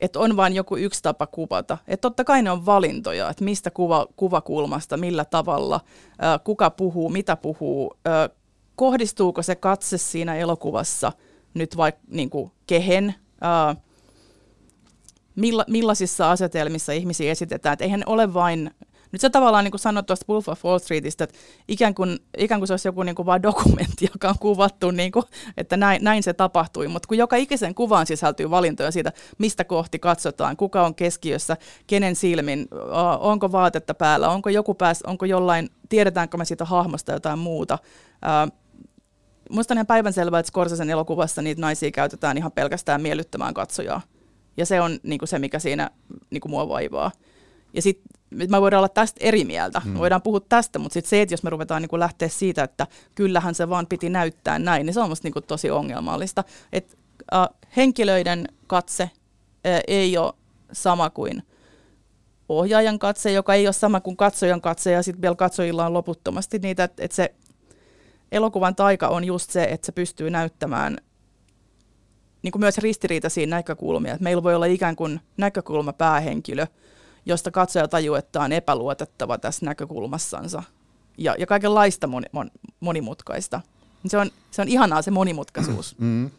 että on vain joku yksi tapa kuvata. Että totta kai ne on valintoja, että mistä kuva, kuvakulmasta, millä tavalla, ää, kuka puhuu, mitä puhuu, ää, kohdistuuko se katse siinä elokuvassa nyt vaikka niin kuin kehen, ää, milla, millaisissa asetelmissa ihmisiä esitetään. Että eihän ole vain nyt se tavallaan niin kuin sanoit tuosta Wolf of Wall Streetistä, että ikään kuin, ikään kuin se olisi joku niin kuin dokumentti, joka on kuvattu, niin kuin, että näin, näin se tapahtui. Mutta kun joka ikisen kuvaan sisältyy valintoja siitä, mistä kohti katsotaan, kuka on keskiössä, kenen silmin, onko vaatetta päällä, onko joku pääs, onko jollain, tiedetäänkö me siitä hahmosta jotain muuta. Minusta on ihan päivänselvää, että Scorsesen elokuvassa niitä naisia käytetään ihan pelkästään miellyttämään katsojaa. Ja se on niin kuin se, mikä siinä niin kuin mua vaivaa. Ja sitten me voidaan olla tästä eri mieltä, mm. voidaan puhua tästä, mutta sitten se, että jos me ruvetaan niin lähteä siitä, että kyllähän se vaan piti näyttää näin, niin se on musta niin tosi ongelmallista. Et, äh, henkilöiden katse äh, ei ole sama kuin ohjaajan katse, joka ei ole sama kuin katsojan katse, ja sitten vielä katsojilla on loputtomasti niitä, että et se elokuvan taika on just se, että se pystyy näyttämään niin kuin myös ristiriitaisia näkökulmia. Et meillä voi olla ikään kuin näkökulma päähenkilö, josta katsoja tajuu, että on epäluotettava tässä näkökulmassansa. Ja, ja kaikenlaista moni, mon, monimutkaista. Se on, se on ihanaa se monimutkaisuus. Mm,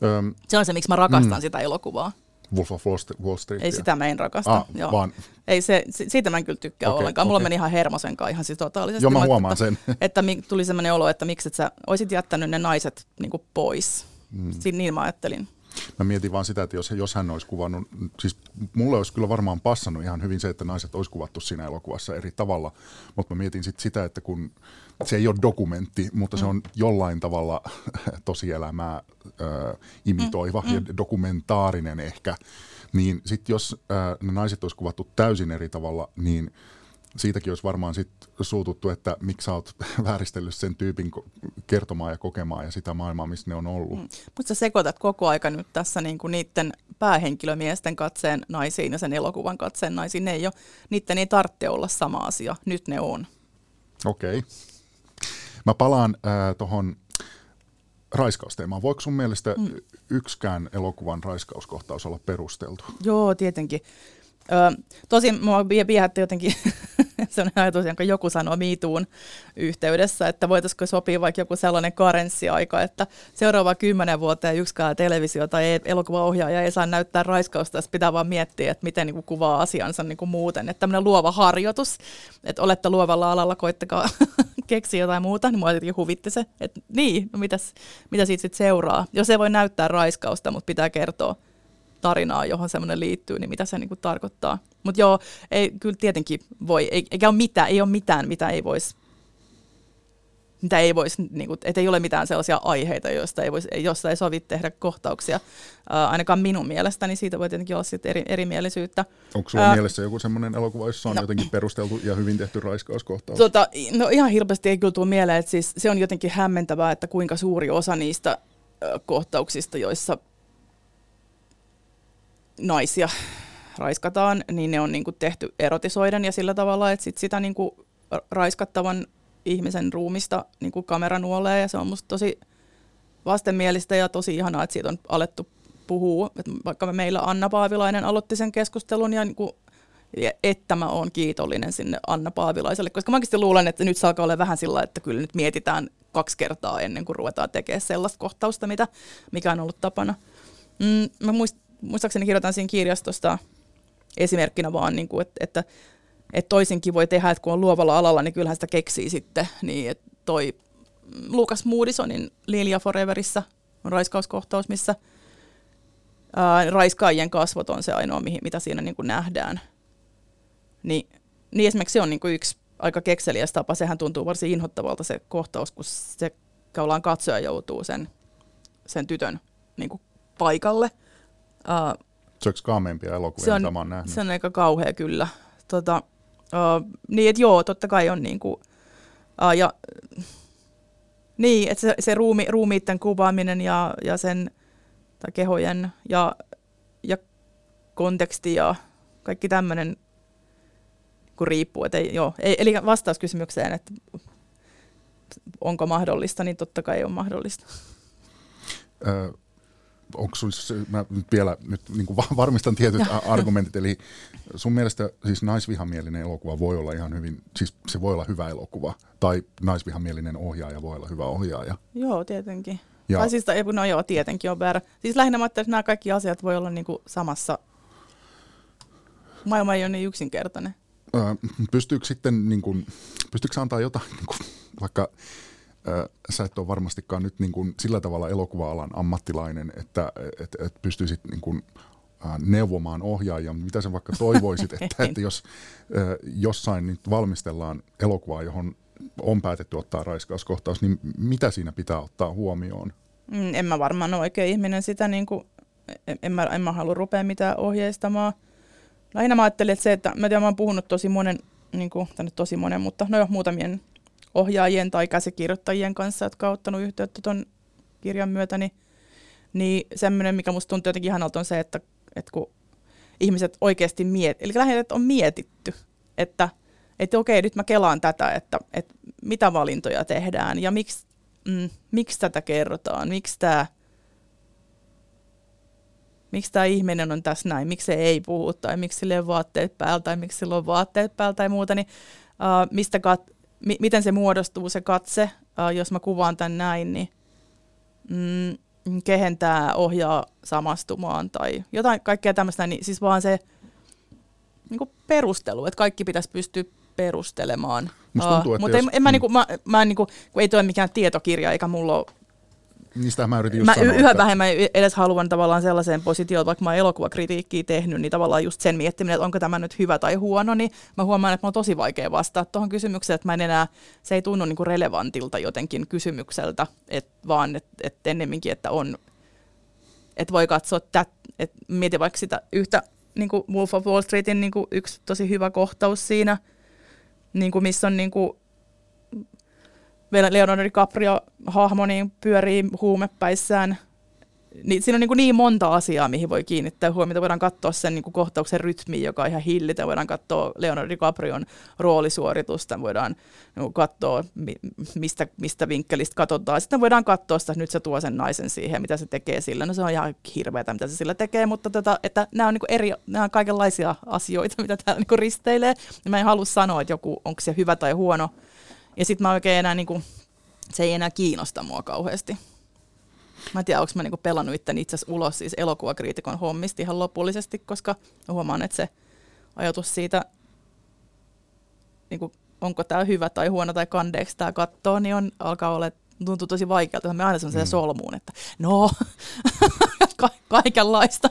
mm. se on se, miksi mä rakastan mm. sitä elokuvaa. Wolf of Wall Street. Ei sitä mä en rakasta. Ah, joo. Vaan... Ei se, siitä mä en kyllä tykkää okay, ollenkaan. Mulla okay. meni ihan hermosen kanssa ihan siis totaalisesti. Joo, mä huomaan että, sen. Että tuli sellainen olo, että miksi et sä olisit jättänyt ne naiset niin pois. Mm. Siin, niin mä ajattelin. Mä mietin vaan sitä, että jos, jos hän olisi kuvannut, siis mulle olisi kyllä varmaan passannut ihan hyvin se, että naiset olisi kuvattu siinä elokuvassa eri tavalla, mutta mä mietin sit sitä, että kun se ei ole dokumentti, mutta se on jollain tavalla tosielämää äh, imitoiva mm, mm. ja dokumentaarinen ehkä, niin sitten jos äh, ne naiset olisi kuvattu täysin eri tavalla, niin siitäkin olisi varmaan sit suututtu, että miksi sä oot vääristellyt sen tyypin kertomaan ja kokemaan ja sitä maailmaa, missä ne on ollut. Mm. Mutta sä sekoitat koko aika nyt tässä niinku niiden päähenkilömiesten katseen naisiin ja sen elokuvan katseen naisiin. Ne ei ole, niiden ei tarvitse olla sama asia, nyt ne on. Okei. Okay. Mä palaan äh, tuohon raiskausteemaan. Voiko sun mielestä mm. yksikään elokuvan raiskauskohtaus olla perusteltu? Joo, tietenkin. Ö, tosin mua viehätti jotenkin se on ajatus, jonka joku sanoo miituun yhteydessä, että voitaisiko sopia vaikka joku sellainen karenssiaika, että seuraava kymmenen vuoteen yksikään televisio tai elokuvaohjaaja ei saa näyttää raiskausta, jos pitää vaan miettiä, että miten niin kuin kuvaa asiansa niin kuin muuten. Että tämmöinen luova harjoitus, että olette luovalla alalla, koittakaa keksiä jotain muuta, niin mua jotenkin huvitti se, että niin, no mitäs, mitä siitä sitten seuraa. Jos ei voi näyttää raiskausta, mutta pitää kertoa tarinaa, johon semmoinen liittyy, niin mitä se niin kuin tarkoittaa. Mutta joo, ei, kyllä tietenkin voi, ei, eikä ole mitään, ei ole mitään, mitä ei voisi mitä ei voisi, niin kuin, että ei ole mitään sellaisia aiheita, joista ei, voisi, josta ei sovi tehdä kohtauksia. Ää, ainakaan minun mielestäni siitä voi tietenkin olla sitten eri, erimielisyyttä. Onko sulla Ää, mielessä joku semmoinen elokuva, jossa on no, jotenkin perusteltu ja hyvin tehty raiskauskohtaus? Tota, no ihan hirveästi ei kyllä tule mieleen, että siis se on jotenkin hämmentävää, että kuinka suuri osa niistä äh, kohtauksista, joissa naisia raiskataan, niin ne on niin kuin tehty erotisoiden ja sillä tavalla, että sit sitä niin kuin raiskattavan ihmisen ruumista niin kuin kamera nuolee ja se on musta tosi vastenmielistä ja tosi ihanaa, että siitä on alettu puhua. Et vaikka meillä Anna Paavilainen aloitti sen keskustelun ja niin kuin, että mä oon kiitollinen sinne Anna Paavilaiselle, koska mä oikeasti luulen, että nyt saa olla vähän sillä, että kyllä nyt mietitään kaksi kertaa ennen kuin ruvetaan tekemään sellaista kohtausta, mitä, mikä on ollut tapana. Mm, mä muist, muistaakseni kirjoitan siinä kirjastosta esimerkkinä vaan, niin kuin, että, että että toisinkin voi tehdä, että kun on luovalla alalla, niin kyllähän sitä keksii sitten. Niin, että toi Lukas Moodisonin Lilia Foreverissa on raiskauskohtaus, missä ää, raiskaajien kasvot on se ainoa, mihin, mitä siinä niin kuin nähdään. Niin, niin esimerkiksi se on niin kuin yksi aika kekseliäs tapa. Sehän tuntuu varsin inhottavalta se kohtaus, kun se kaulaan katsoja joutuu sen, sen tytön niin kuin paikalle. Uh, se on kaameempia elokuvia, se on, mitä mä oon nähnyt. Se on aika kauhea kyllä. Tota, Uh, niin, että joo, totta kai on niin kuin, uh, ja, niin, että se, se ruumi, ruumiitten kuvaaminen ja, ja sen tai kehojen ja, ja konteksti ja kaikki tämmöinen kun riippuu. Että ei, joo. Ei, eli vastaus kysymykseen, että onko mahdollista, niin totta kai ei ole mahdollista. Onko sinulla, mä nyt vielä nyt niin kuin varmistan tietyt argumentit, eli sun mielestä siis naisvihamielinen elokuva voi olla ihan hyvin, siis se voi olla hyvä elokuva, tai naisvihamielinen ohjaaja voi olla hyvä ohjaaja. Joo, tietenkin. Ja. Tai siis, no joo, tietenkin on väärä. Siis lähinnä mä että nämä kaikki asiat voi olla niin kuin samassa, maailma ei ole niin yksinkertainen. Öö, pystyykö sitten, niin kuin, pystyykö antaa jotain, niin kuin, vaikka sä et ole varmastikaan nyt niin kuin sillä tavalla elokuva-alan ammattilainen, että et, et pystyisit niin kuin, neuvomaan ohjaajia, mitä sä vaikka toivoisit, että, että jos jossain nyt valmistellaan elokuvaa, johon on päätetty ottaa raiskauskohtaus, niin mitä siinä pitää ottaa huomioon? Mm, en mä varmaan ole oikein ihminen sitä, niin kuin, en, mä, en mä halua rupea mitään ohjeistamaan. Lähinnä mä ajattelin, että se, että mä, tiedän, mä oon puhunut tosi monen, niin kuin, tosi monen, mutta no jo muutamien ohjaajien tai käsikirjoittajien kanssa, jotka ovat ottanut yhteyttä tuon kirjan myötä, niin, niin semmoinen, mikä musta tuntuu jotenkin ihanalta on se, että, että kun ihmiset oikeasti miet, eli lähinnä että on mietitty, että, että okei, nyt mä kelaan tätä, että, että mitä valintoja tehdään ja miksi, mm, miksi tätä kerrotaan, miksi tämä miksi tämä ihminen on tässä näin, miksi se ei puhu, tai miksi sillä on vaatteet päällä, tai miksi sillä on vaatteet päällä, tai muuta, niin uh, mistä kat, mi- miten se muodostuu se katse, äh, jos mä kuvaan tämän näin, niin mm, kehen tämä ohjaa samastumaan tai jotain kaikkea tämmöistä, niin siis vaan se niin kuin perustelu, että kaikki pitäisi pystyä perustelemaan. Tuntuu, uh, mutta jos... en, en mä, mm. niinku, mä, mä en, niinku, kun ei toi mikään tietokirja, eikä mulla ole Niistä mä yritin just mä sanoa, yhä että... vähemmän edes haluan tavallaan sellaiseen positioon, vaikka mä oon elokuvakritiikkiä tehnyt, niin tavallaan just sen miettiminen, että onko tämä nyt hyvä tai huono, niin mä huomaan, että mä on tosi vaikea vastata tuohon kysymykseen, että mä en enää, se ei tunnu niinku relevantilta jotenkin kysymykseltä, et vaan että et ennemminkin, että on, että voi katsoa, että et mieti vaikka sitä yhtä niin kuin Wolf of Wall Streetin niin kuin yksi tosi hyvä kohtaus siinä, niin kuin missä on niin kuin Leonardo DiCaprio hahmo niin pyörii huumepäissään. Niin, siinä on niin, niin monta asiaa, mihin voi kiinnittää huomiota. Voidaan katsoa sen niin kuin kohtauksen rytmi, joka on ihan hillitä. Voidaan katsoa Leonardo DiCaprion roolisuoritusta. Voidaan niin katsoa, mistä, mistä vinkkelistä katsotaan. Sitten voidaan katsoa että nyt se tuo sen naisen siihen, mitä se tekee sillä. No se on ihan hirveätä, mitä se sillä tekee, mutta tota, että nämä on, niin eri, nämä on kaikenlaisia asioita, mitä täällä niin risteilee. Ja mä en halua sanoa, että joku, onko se hyvä tai huono ja sitten mä oikein enää, niin kuin, se ei enää kiinnosta mua kauheasti. Mä en tiedä, onko mä niinku pelannut itteni itse asiassa ulos siis elokuvakriitikon hommista ihan lopullisesti, koska huomaan, että se ajatus siitä, niinku, onko tämä hyvä tai huono tai kandeeksi tämä kattoo, niin on, alkaa olla, tuntuu tosi vaikealta. Me aina sellaiseen mm. solmuun, että no, ka- kaikenlaista.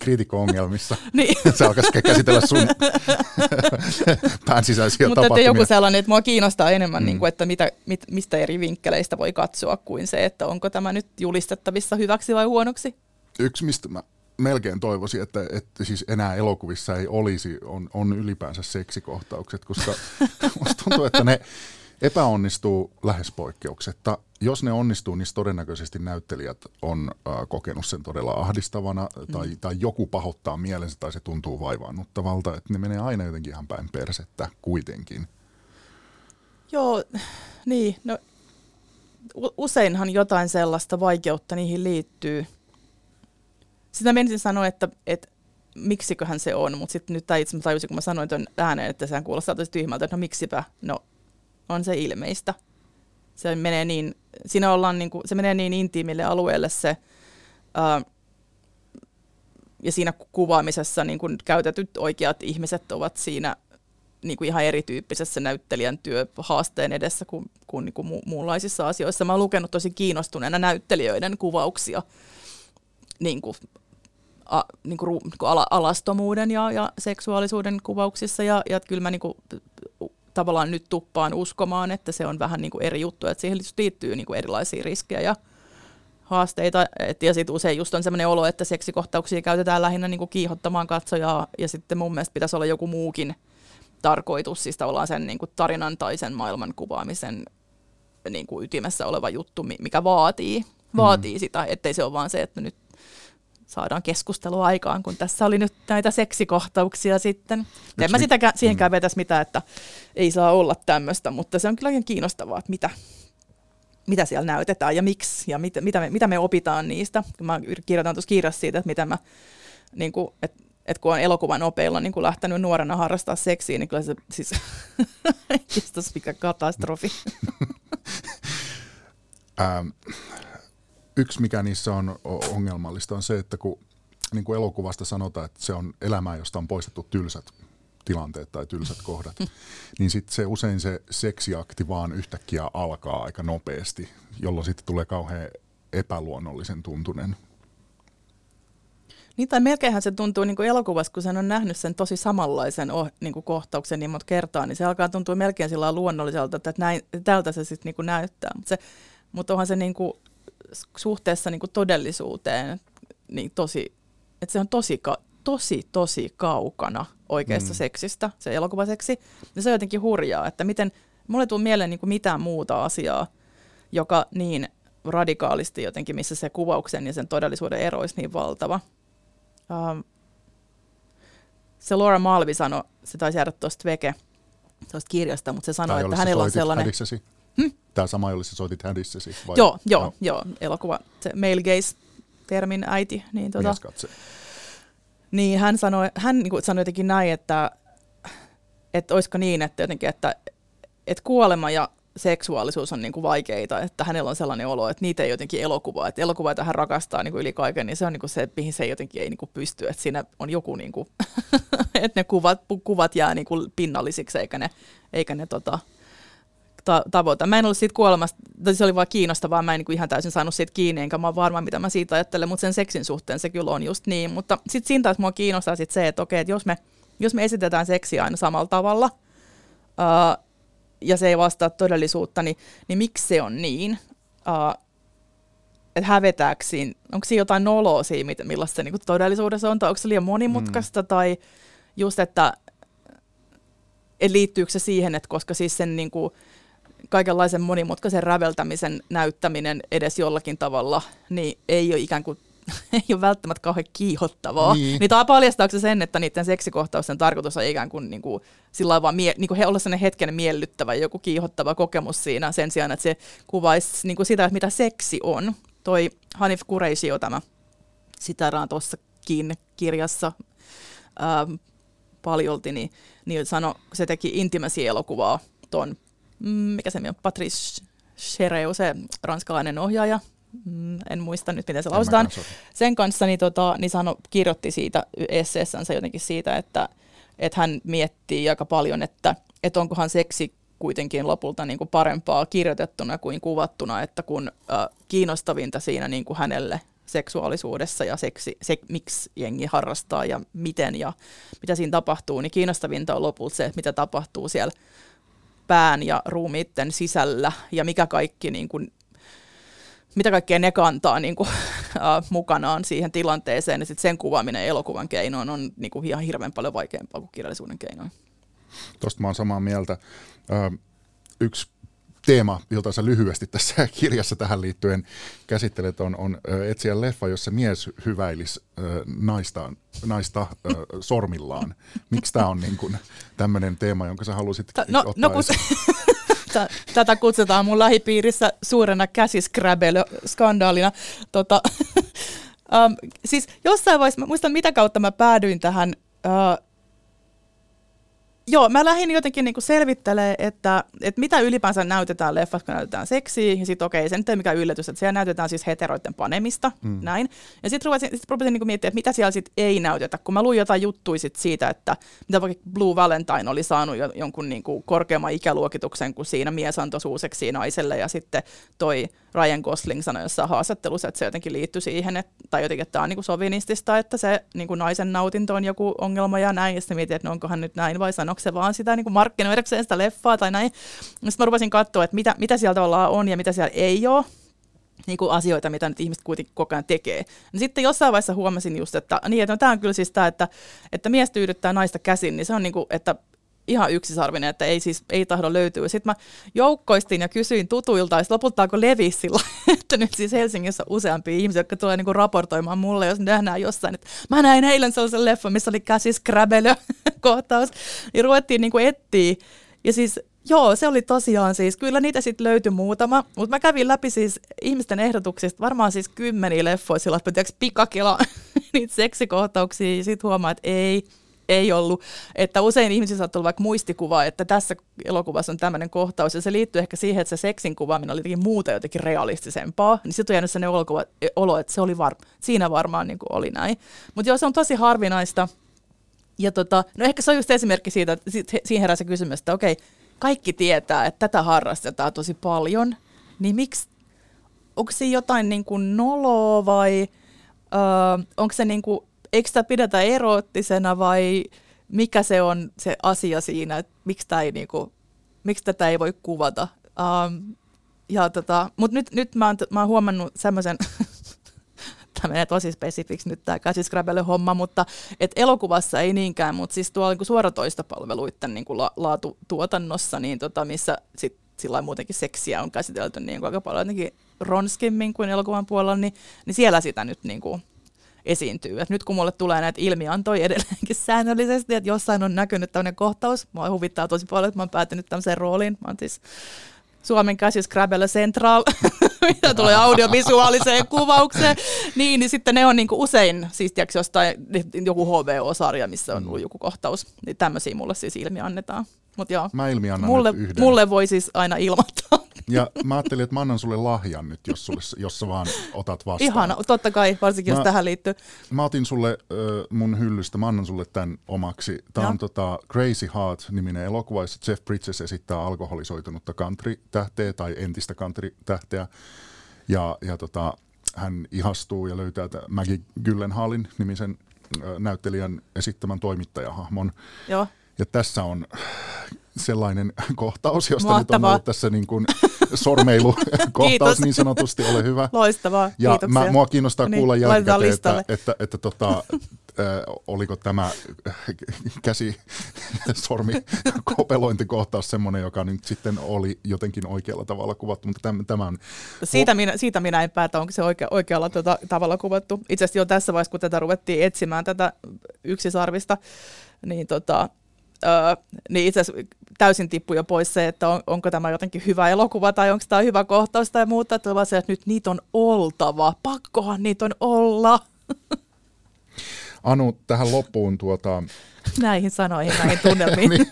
Kriitikko-ongelmissa. niin. Se alkaisi käsitellä sun pään sisäisiä Mutta tapahtumia. joku sellainen, että mua kiinnostaa enemmän, mm. niin kuin, että mitä, mit, mistä eri vinkkeleistä voi katsoa kuin se, että onko tämä nyt julistettavissa hyväksi vai huonoksi. Yksi, mistä mä melkein toivoisin, että, että siis enää elokuvissa ei olisi, on, on ylipäänsä seksikohtaukset, koska musta tuntuu, että ne epäonnistuu lähes poikkeuksetta. Jos ne onnistuu, niin todennäköisesti näyttelijät on äh, kokenut sen todella ahdistavana tai, mm. tai joku pahoittaa mielensä tai se tuntuu vaivaannuttavalta, että ne menee aina jotenkin ihan päin persettä kuitenkin. Joo, niin, no useinhan jotain sellaista vaikeutta niihin liittyy – sitä menisin sanoa, että, että miksiköhän se on, mutta sitten nyt tämä itse tajusin, kun mä sanoin tuon ääneen, että sehän kuulostaa tosi tyhmältä, että no miksipä, no on se ilmeistä. Se menee niin, siinä ollaan niin kuin, se menee niin intiimille alueelle se, ää, ja siinä kuvaamisessa niin kuin käytetyt oikeat ihmiset ovat siinä niin kuin ihan erityyppisessä näyttelijän työhaasteen edessä kuin, kuin, niin kuin mu- muunlaisissa asioissa. Mä oon lukenut tosi kiinnostuneena näyttelijöiden kuvauksia niin kuin, a, niin kuin, niin kuin ala, alastomuuden ja, ja seksuaalisuuden kuvauksissa. Ja, ja kyllä mä niin kuin, tavallaan nyt tuppaan uskomaan, että se on vähän niin kuin eri juttu, että siihen liittyy niin kuin erilaisia riskejä ja haasteita. Et, ja sitten usein just on sellainen olo, että seksikohtauksia käytetään lähinnä niin kuin kiihottamaan katsojaa, ja sitten mun mielestä pitäisi olla joku muukin tarkoitus, siis tavallaan sen niin kuin tarinan tai sen maailman kuvaamisen niin kuin ytimessä oleva juttu, mikä vaatii, vaatii mm. sitä, ettei se ole vaan se, että nyt saadaan keskustelua aikaan, kun tässä oli nyt näitä seksikohtauksia sitten. Yksi en mä sitäkään, siihenkään mm. vetäisi mitään, että ei saa olla tämmöistä, mutta se on kyllä ihan kiinnostavaa, että mitä, mitä siellä näytetään ja miksi ja mit, mitä, me, mitä me opitaan niistä. Mä kirjoitan tuossa kirjassa siitä, että mitä mä, niin kuin, että että kun on elokuvan opeilla niin kun lähtenyt nuorena harrastaa seksiä, niin kyllä se siis, kiitos mikä katastrofi. ähm, yksi, mikä niissä on ongelmallista, on se, että kun niin kuin elokuvasta sanotaan, että se on elämää, josta on poistettu tylsät tilanteet tai tylsät kohdat, niin sitten se usein se seksiakti vaan yhtäkkiä alkaa aika nopeasti, jolloin sitten tulee kauhean epäluonnollisen tuntunen. Niin tai melkeinhän se tuntuu niin kuin elokuvassa, kun sen on nähnyt sen tosi samanlaisen oh, niin kuin kohtauksen niin monta kertaa, niin se alkaa tuntua melkein sillä luonnolliselta, että näin, tältä se sitten niin näyttää. Mutta mut onhan se niin kuin suhteessa niin kuin todellisuuteen niin tosi, että se on tosi, tosi, tosi kaukana oikeasta mm. seksistä, se elokuvaseksi. Ja se on jotenkin hurjaa, että miten, mulle ei tule mieleen niin kuin mitään muuta asiaa, joka niin radikaalisti jotenkin, missä se kuvauksen ja sen todellisuuden ero olisi niin valtava. Um, se Laura Malvi sanoi, se taisi jäädä tuosta veke, tuosta kirjasta, mutta se sanoi, että hänellä on sellainen... Hmm? Tämä sama, jolle sä soitit hädissäsi? Vai? Joo, joo, no. joo, elokuva, se male gaze-termin äiti. Niin, tota, niin hän sanoi, hän niin sanoi jotenkin näin, että, että olisiko niin, että jotenkin, että, että kuolema ja seksuaalisuus on niin kuin vaikeita, että hänellä on sellainen olo, että niitä ei jotenkin elokuvaa, että elokuva, jota hän rakastaa niin kuin yli kaiken, niin se on niin kuin se, mihin se jotenkin ei niin kuin pysty, että siinä on joku, niin kuin, että ne kuvat, kuvat jää niin kuin pinnallisiksi, eikä ne, eikä ne tota, ta- tavoita. Mä en ollut siitä kuolemasta, tai se oli vaan kiinnostavaa, mä en niin ihan täysin saanut siitä kiinni, enkä mä ole varma, mitä mä siitä ajattelen, mutta sen seksin suhteen se kyllä on just niin. Mutta sitten siinä taas mua kiinnostaa sit se, että okei, että jos me, jos me esitetään seksiä aina samalla tavalla, uh, ja se ei vastaa todellisuutta, niin, niin miksi se on niin? Uh, että hävetääkö siinä, onko siinä jotain noloa siinä, millaista se niin todellisuudessa on, tai onko se liian monimutkaista, mm. tai just, että et liittyykö se siihen, että koska siis sen niin kuin, kaikenlaisen monimutkaisen räveltämisen näyttäminen edes jollakin tavalla, niin ei ole ikään kuin ei ole välttämättä kauhean kiihottavaa. Niin. niin tämä paljastaako se sen, että niiden seksikohtausten tarkoitus on ikään kuin, niin kuin sillä vaan mie- niin kuin he olla sellainen hetken miellyttävä, joku kiihottava kokemus siinä sen sijaan, että se kuvaisi niin kuin sitä, että mitä seksi on. Toi Hanif Kureisio tämä siteraan tuossakin kirjassa ää, paljolti, niin, niin sano, se teki intimacy-elokuvaa tuon Mm, mikä se on, Patrice Chereu, se ranskalainen ohjaaja, mm, en muista nyt miten se lausutaan, sen kanssa niin, tota, niin sano, kirjoitti siitä esseessänsä jotenkin siitä, että, että hän miettii aika paljon, että, että onkohan seksi kuitenkin lopulta niin kuin parempaa kirjoitettuna kuin kuvattuna, että kun äh, kiinnostavinta siinä niin kuin hänelle seksuaalisuudessa ja seksi, se, miksi jengi harrastaa ja miten ja mitä siinä tapahtuu, niin kiinnostavinta on lopulta se, että mitä tapahtuu siellä pään ja ruumiitten sisällä ja mikä kaikki niin kuin, mitä kaikkea ne kantaa niin kuin, äh, mukanaan siihen tilanteeseen, ja sitten sen kuvaaminen elokuvan keinoin on niin kuin, ihan hirveän paljon vaikeampaa kuin kirjallisuuden keinoin. Tuosta mä oon samaa mieltä. Ö, yksi teema, jota sä lyhyesti tässä kirjassa tähän liittyen käsittelet, on, on etsiä leffa, jossa mies hyväilisi naista, naista sormillaan. Miksi tämä on niin tämmöinen teema, jonka sä halusit Ta, no, ottaa no, Tätä kutsutaan mun lähipiirissä suurena käsiskrabel-skandaalina. Tota, um, siis jossain vaiheessa, mä muistan mitä kautta mä päädyin tähän uh, Joo, mä lähdin jotenkin niinku selvittelemään, että, että mitä ylipäänsä näytetään leffassa, kun näytetään seksiä, ja sitten okei, okay, se nyt ei mikään yllätys, että siellä näytetään siis heteroiden panemista, mm. näin. Ja sitten rupesin, sit rupesin niinku miettimään, että mitä siellä sitten ei näytetä, kun mä luin jotain juttuja sit siitä, että mitä vaikka Blue Valentine oli saanut jo, jonkun niinku korkeamman ikäluokituksen, kun siinä mies antoi suuseksi naiselle, ja sitten toi Ryan Gosling sanoi jossain haastattelussa, että se jotenkin liittyy siihen, että, tai jotenkin, että tämä on niin kuin sovinistista, että se niin kuin naisen nautinto on joku ongelma ja näin, ja sitten mietin, että no onkohan nyt näin, vai sanoiko se vaan sitä niin kuin markkinoidakseen sitä leffaa tai näin. Sitten mä rupesin katsoa, että mitä, mitä siellä tavallaan on ja mitä siellä ei ole, niin kuin asioita, mitä nyt ihmiset kuitenkin koko ajan tekee. No sitten jossain vaiheessa huomasin just, että, niin, että no, tämä on kyllä siis tämä, että, että mies tyydyttää naista käsin, niin se on niin kuin, että ihan yksisarvinen, että ei siis ei tahdo löytyä. Sitten mä joukkoistin ja kysyin tutuilta, ja lopulta alkoi leviä sillä, että nyt siis Helsingissä on useampia ihmisiä, jotka tulee niinku raportoimaan mulle, jos nähdään jossain, että mä näin eilen sellaisen leffan, missä oli käsis kohtaus, niin ruvettiin niinku etsiä. Ja siis Joo, se oli tosiaan siis, kyllä niitä sitten löytyi muutama, mutta mä kävin läpi siis ihmisten ehdotuksista varmaan siis kymmeniä leffoja sillä, että pikakela niitä seksikohtauksia ja sitten huomaa, että ei, ei ollut. Että usein ihmisissä saattaa olla vaikka muistikuva, että tässä elokuvassa on tämmöinen kohtaus, ja se liittyy ehkä siihen, että se seksin kuvaaminen oli jotenkin muuta jotenkin realistisempaa, niin sitten on jäänyt sellainen olo, olo, että se oli var, siinä varmaan niin kuin oli näin. Mutta joo, se on tosi harvinaista. Ja tota, no ehkä se on just esimerkki siitä, että siihen herää se kysymys, että okei, kaikki tietää, että tätä harrastetaan tosi paljon, niin miksi, onko se jotain niin kuin noloa vai öö, onko se niin kuin eikö sitä pidetä eroottisena vai mikä se on se asia siinä, että miksi, ei niinku, miksi tätä ei voi kuvata. Um, ja tota, Mutta nyt, nyt mä, oon, mä oon huomannut semmoisen, tämä menee tosi spesifiksi nyt tämä käsiskrabelle homma, mutta et elokuvassa ei niinkään, mutta siis tuolla niin suoratoistopalveluiden niin la, laatutuotannossa, niin tota, missä sit sillä muutenkin seksiä on käsitelty niin kuin aika paljon jotenkin ronskimmin kuin elokuvan puolella, niin, niin siellä sitä nyt niin kuin esiintyy. Et nyt kun mulle tulee näitä ilmiantoja edelleenkin säännöllisesti, että jossain on näkynyt tämmöinen kohtaus, mua huvittaa tosi paljon, että mä oon päätynyt tämmöiseen rooliin. Mä oon siis Suomen käsi Scrabble Central, mitä tulee audiovisuaaliseen kuvaukseen, niin, niin sitten ne on niinku usein, siis tiiäks, jostain joku HVO-sarja, missä on ollut joku kohtaus, niin tämmöisiä mulle siis ilmi annetaan. Mut joo, mä ilmiannan mulle, nyt yhden. mulle voi siis aina ilmoittaa. Ja mä ajattelin, että mä annan sulle lahjan nyt, jos, sulle, jos sä vaan otat vastaan. Ihana, totta kai, varsinkin mä, jos tähän liittyy. Mä otin sulle äh, mun hyllystä, mä annan sulle tämän omaksi. Tämä on tota Crazy Heart-niminen elokuva, jossa Jeff Bridges esittää alkoholisoitunutta country-tähteä tai entistä country-tähteä. Ja, ja tota, hän ihastuu ja löytää Maggie Gyllenhaalin nimisen näyttelijän esittämän toimittajahahmon. Joo. Ja tässä on sellainen kohtaus, josta Mahtavaa. nyt on ollut tässä niin kuin sormeilukohtaus niin sanotusti, ole hyvä. Loistavaa, Ja mä, mua kiinnostaa niin, kuulla jälkikäteen, että, että, että, tota, äh, oliko tämä käsi sormi kopelointikohtaus semmoinen, joka nyt sitten oli jotenkin oikealla tavalla kuvattu, mutta tämän, tämän siitä, minä, siitä minä en päätä, onko se oikea, oikealla tota, tavalla kuvattu. Itse asiassa jo tässä vaiheessa, kun tätä ruvettiin etsimään, tätä yksisarvista, niin tota, Öö, niin itse asiassa täysin tippui jo pois se, että on, onko tämä jotenkin hyvä elokuva tai onko tämä hyvä kohtaus tai muuta, että vaan se, että nyt niitä on oltava, pakkohan niitä on olla. Anu, tähän loppuun tuota... Näihin sanoihin, näihin tunnelmiin. niin.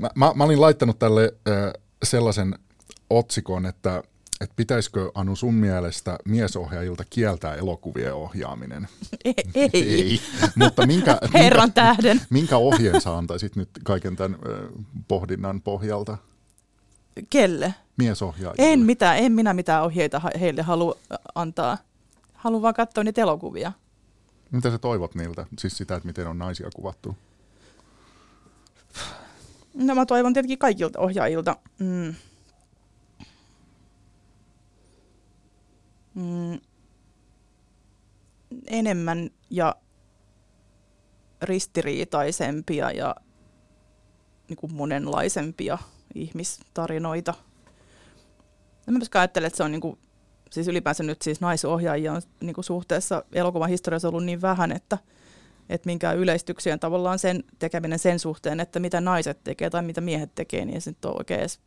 mä, mä, mä olin laittanut tälle äh, sellaisen otsikon, että että pitäisikö Anu sun mielestä miesohjaajilta kieltää elokuvien ohjaaminen? Ei. Ei. Mutta minkä, Herran minkä, tähden. minkä ohjeen sä antaisit nyt kaiken tämän pohdinnan pohjalta? Kelle? Miesohjaajille. En mitään, en minä mitään ohjeita heille halua antaa. Haluan vaan katsoa niitä elokuvia. Mitä sä toivot niiltä? Siis sitä, että miten on naisia kuvattu? No mä toivon tietenkin kaikilta ohjaajilta. Mm. Mm. Enemmän ja ristiriitaisempia ja niin kuin monenlaisempia ihmistarinoita. En myöskään ajattele, että se on niin kuin, siis ylipäänsä nyt siis naisohjaajia on niin kuin suhteessa elokuvan historiassa ollut niin vähän, että, että minkään yleistyksien tavallaan sen tekeminen sen suhteen, että mitä naiset tekee tai mitä miehet tekee, niin se on oikein edes,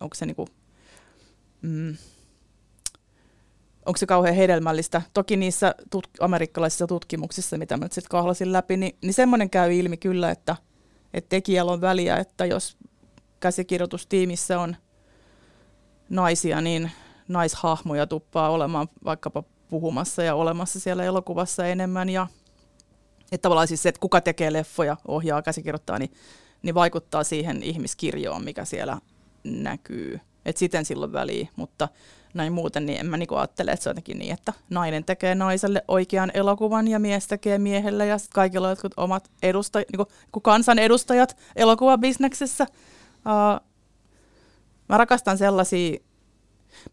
onko se niin kuin, mm, onko se kauhean hedelmällistä. Toki niissä tut- amerikkalaisissa tutkimuksissa, mitä mä nyt sitten kahlasin läpi, niin, niin semmoinen käy ilmi kyllä, että, että tekijällä on väliä, että jos käsikirjoitustiimissä on naisia, niin naishahmoja tuppaa olemaan vaikkapa puhumassa ja olemassa siellä elokuvassa enemmän. Ja, että tavallaan siis se, että kuka tekee leffoja, ohjaa, käsikirjoittaa, niin, niin vaikuttaa siihen ihmiskirjoon, mikä siellä näkyy. Et siten silloin väliä, mutta näin muuten, niin en mä niinku ajattele, että se on jotenkin niin, että nainen tekee naiselle oikean elokuvan ja mies tekee miehelle ja sitten kaikilla on jotkut omat edustaj- niinku, kansanedustajat elokuvabisneksessä. Uh, mä rakastan sellaisia,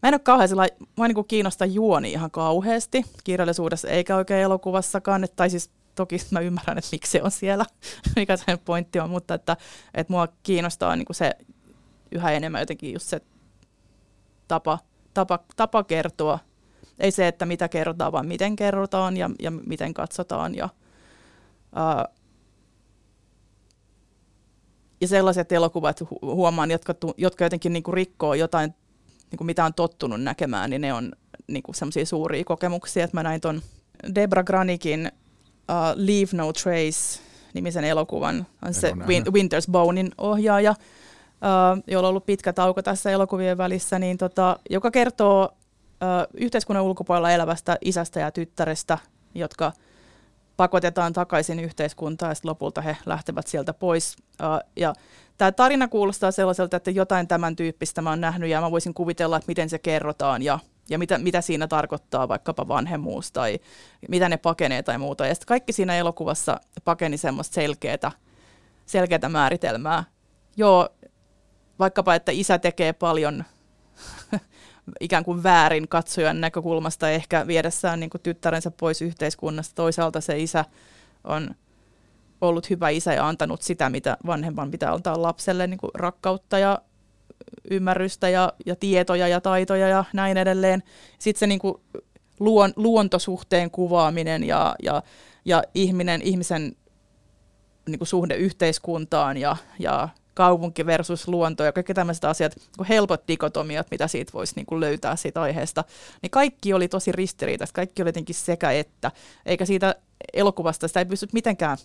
mä en ole kauhean sellainen, mä niinku kiinnostaa juoni ihan kauheasti kirjallisuudessa eikä oikein elokuvassakaan, että, tai siis toki mä ymmärrän, että miksi se on siellä, mikä sen pointti on, mutta että, että mua kiinnostaa niinku se yhä enemmän jotenkin just se tapa, tapa, tapa kertoa. Ei se, että mitä kerrotaan, vaan miten kerrotaan ja, ja miten katsotaan. Ja, ää, ja sellaiset elokuvat huomaan, jotka, jotka jotenkin niinku rikkoo jotain, niinku mitä on tottunut näkemään, niin ne on niinku semmoisia suuria kokemuksia. Että mä näin ton Debra Granikin uh, Leave No Trace nimisen elokuvan, on se Win- Winter's Bonein ohjaaja, jolla on ollut pitkä tauko tässä elokuvien välissä, niin tota, joka kertoo yhteiskunnan ulkopuolella elävästä isästä ja tyttärestä, jotka pakotetaan takaisin yhteiskuntaan ja lopulta he lähtevät sieltä pois. Ja tämä tarina kuulostaa sellaiselta, että jotain tämän tyyppistä mä oon nähnyt ja mä voisin kuvitella, että miten se kerrotaan ja, ja mitä, mitä siinä tarkoittaa vaikkapa vanhemmuus tai mitä ne pakenee tai muuta. Ja sitten kaikki siinä elokuvassa pakeni semmoista selkeää määritelmää. Joo, vaikkapa, että isä tekee paljon ikään kuin väärin katsojan näkökulmasta ehkä viedessään niin kuin tyttärensä pois yhteiskunnasta. Toisaalta se isä on ollut hyvä isä ja antanut sitä, mitä vanhempan pitää antaa lapselle, niin kuin rakkautta ja ymmärrystä ja, ja tietoja ja taitoja ja näin edelleen. Sitten se niin kuin luon, luontosuhteen kuvaaminen ja, ja, ja ihminen, ihmisen niin kuin suhde yhteiskuntaan ja, ja kaupunki versus luonto ja kaikki tämmöiset asiat, kuin helpot dikotomiat, mitä siitä voisi niin kuin löytää siitä aiheesta, niin kaikki oli tosi ristiriitaista, kaikki oli jotenkin sekä että, eikä siitä elokuvasta sitä ei pysty mitenkään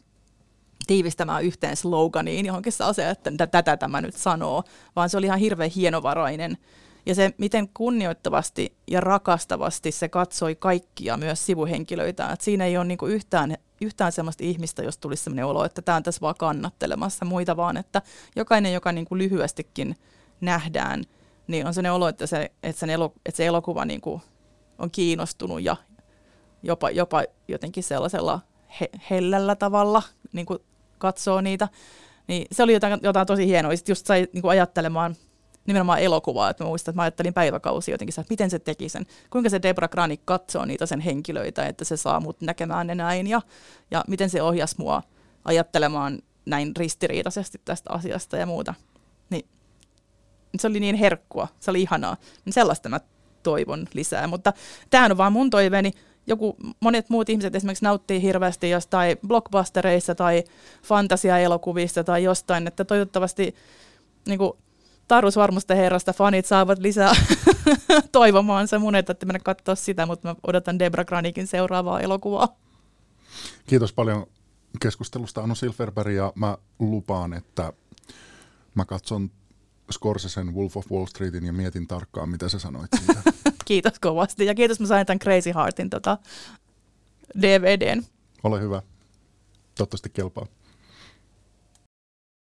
tiivistämään yhteen sloganiin johonkin asiaan, että tätä tämä nyt sanoo, vaan se oli ihan hirveän hienovarainen. Ja se, miten kunnioittavasti ja rakastavasti se katsoi kaikkia, myös sivuhenkilöitä. Et siinä ei ole niinku yhtään, yhtään sellaista ihmistä, jos tulisi sellainen olo, että tämä on tässä vaan kannattelemassa muita, vaan että jokainen, joka niinku lyhyestikin nähdään, niin on sellainen olo, että se, että sen elo, että se elokuva niinku on kiinnostunut ja jopa, jopa jotenkin sellaisella he, hellällä tavalla niin kuin katsoo niitä. Niin se oli jotain, jotain tosi hienoa. Sitten just sai niin kuin ajattelemaan nimenomaan elokuvaa, että mä muistan, että mä ajattelin päiväkausia jotenkin, että miten se teki sen, kuinka se Debra Granik katsoo niitä sen henkilöitä, että se saa mut näkemään ne näin ja, ja miten se ohjasi mua ajattelemaan näin ristiriitaisesti tästä asiasta ja muuta. Niin se oli niin herkkua, se oli ihanaa. Niin sellaista mä toivon lisää, mutta tämähän on vaan mun toiveeni. Joku, monet muut ihmiset esimerkiksi nauttii hirveästi jostain blockbustereissa tai fantasiaelokuvista tai jostain, että toivottavasti niin kuin, Tarus Varmusta herrasta fanit saavat lisää toivomaan se mun, että mennä katsoa sitä, mutta mä odotan Debra Granikin seuraavaa elokuvaa. Kiitos paljon keskustelusta Anu Silverberg ja mä lupaan, että mä katson Scorsesen Wolf of Wall Streetin ja mietin tarkkaan, mitä sä sanoit siitä. kiitos kovasti ja kiitos mä sain tämän Crazy Heartin tota DVDn. Ole hyvä. Toivottavasti kelpaa.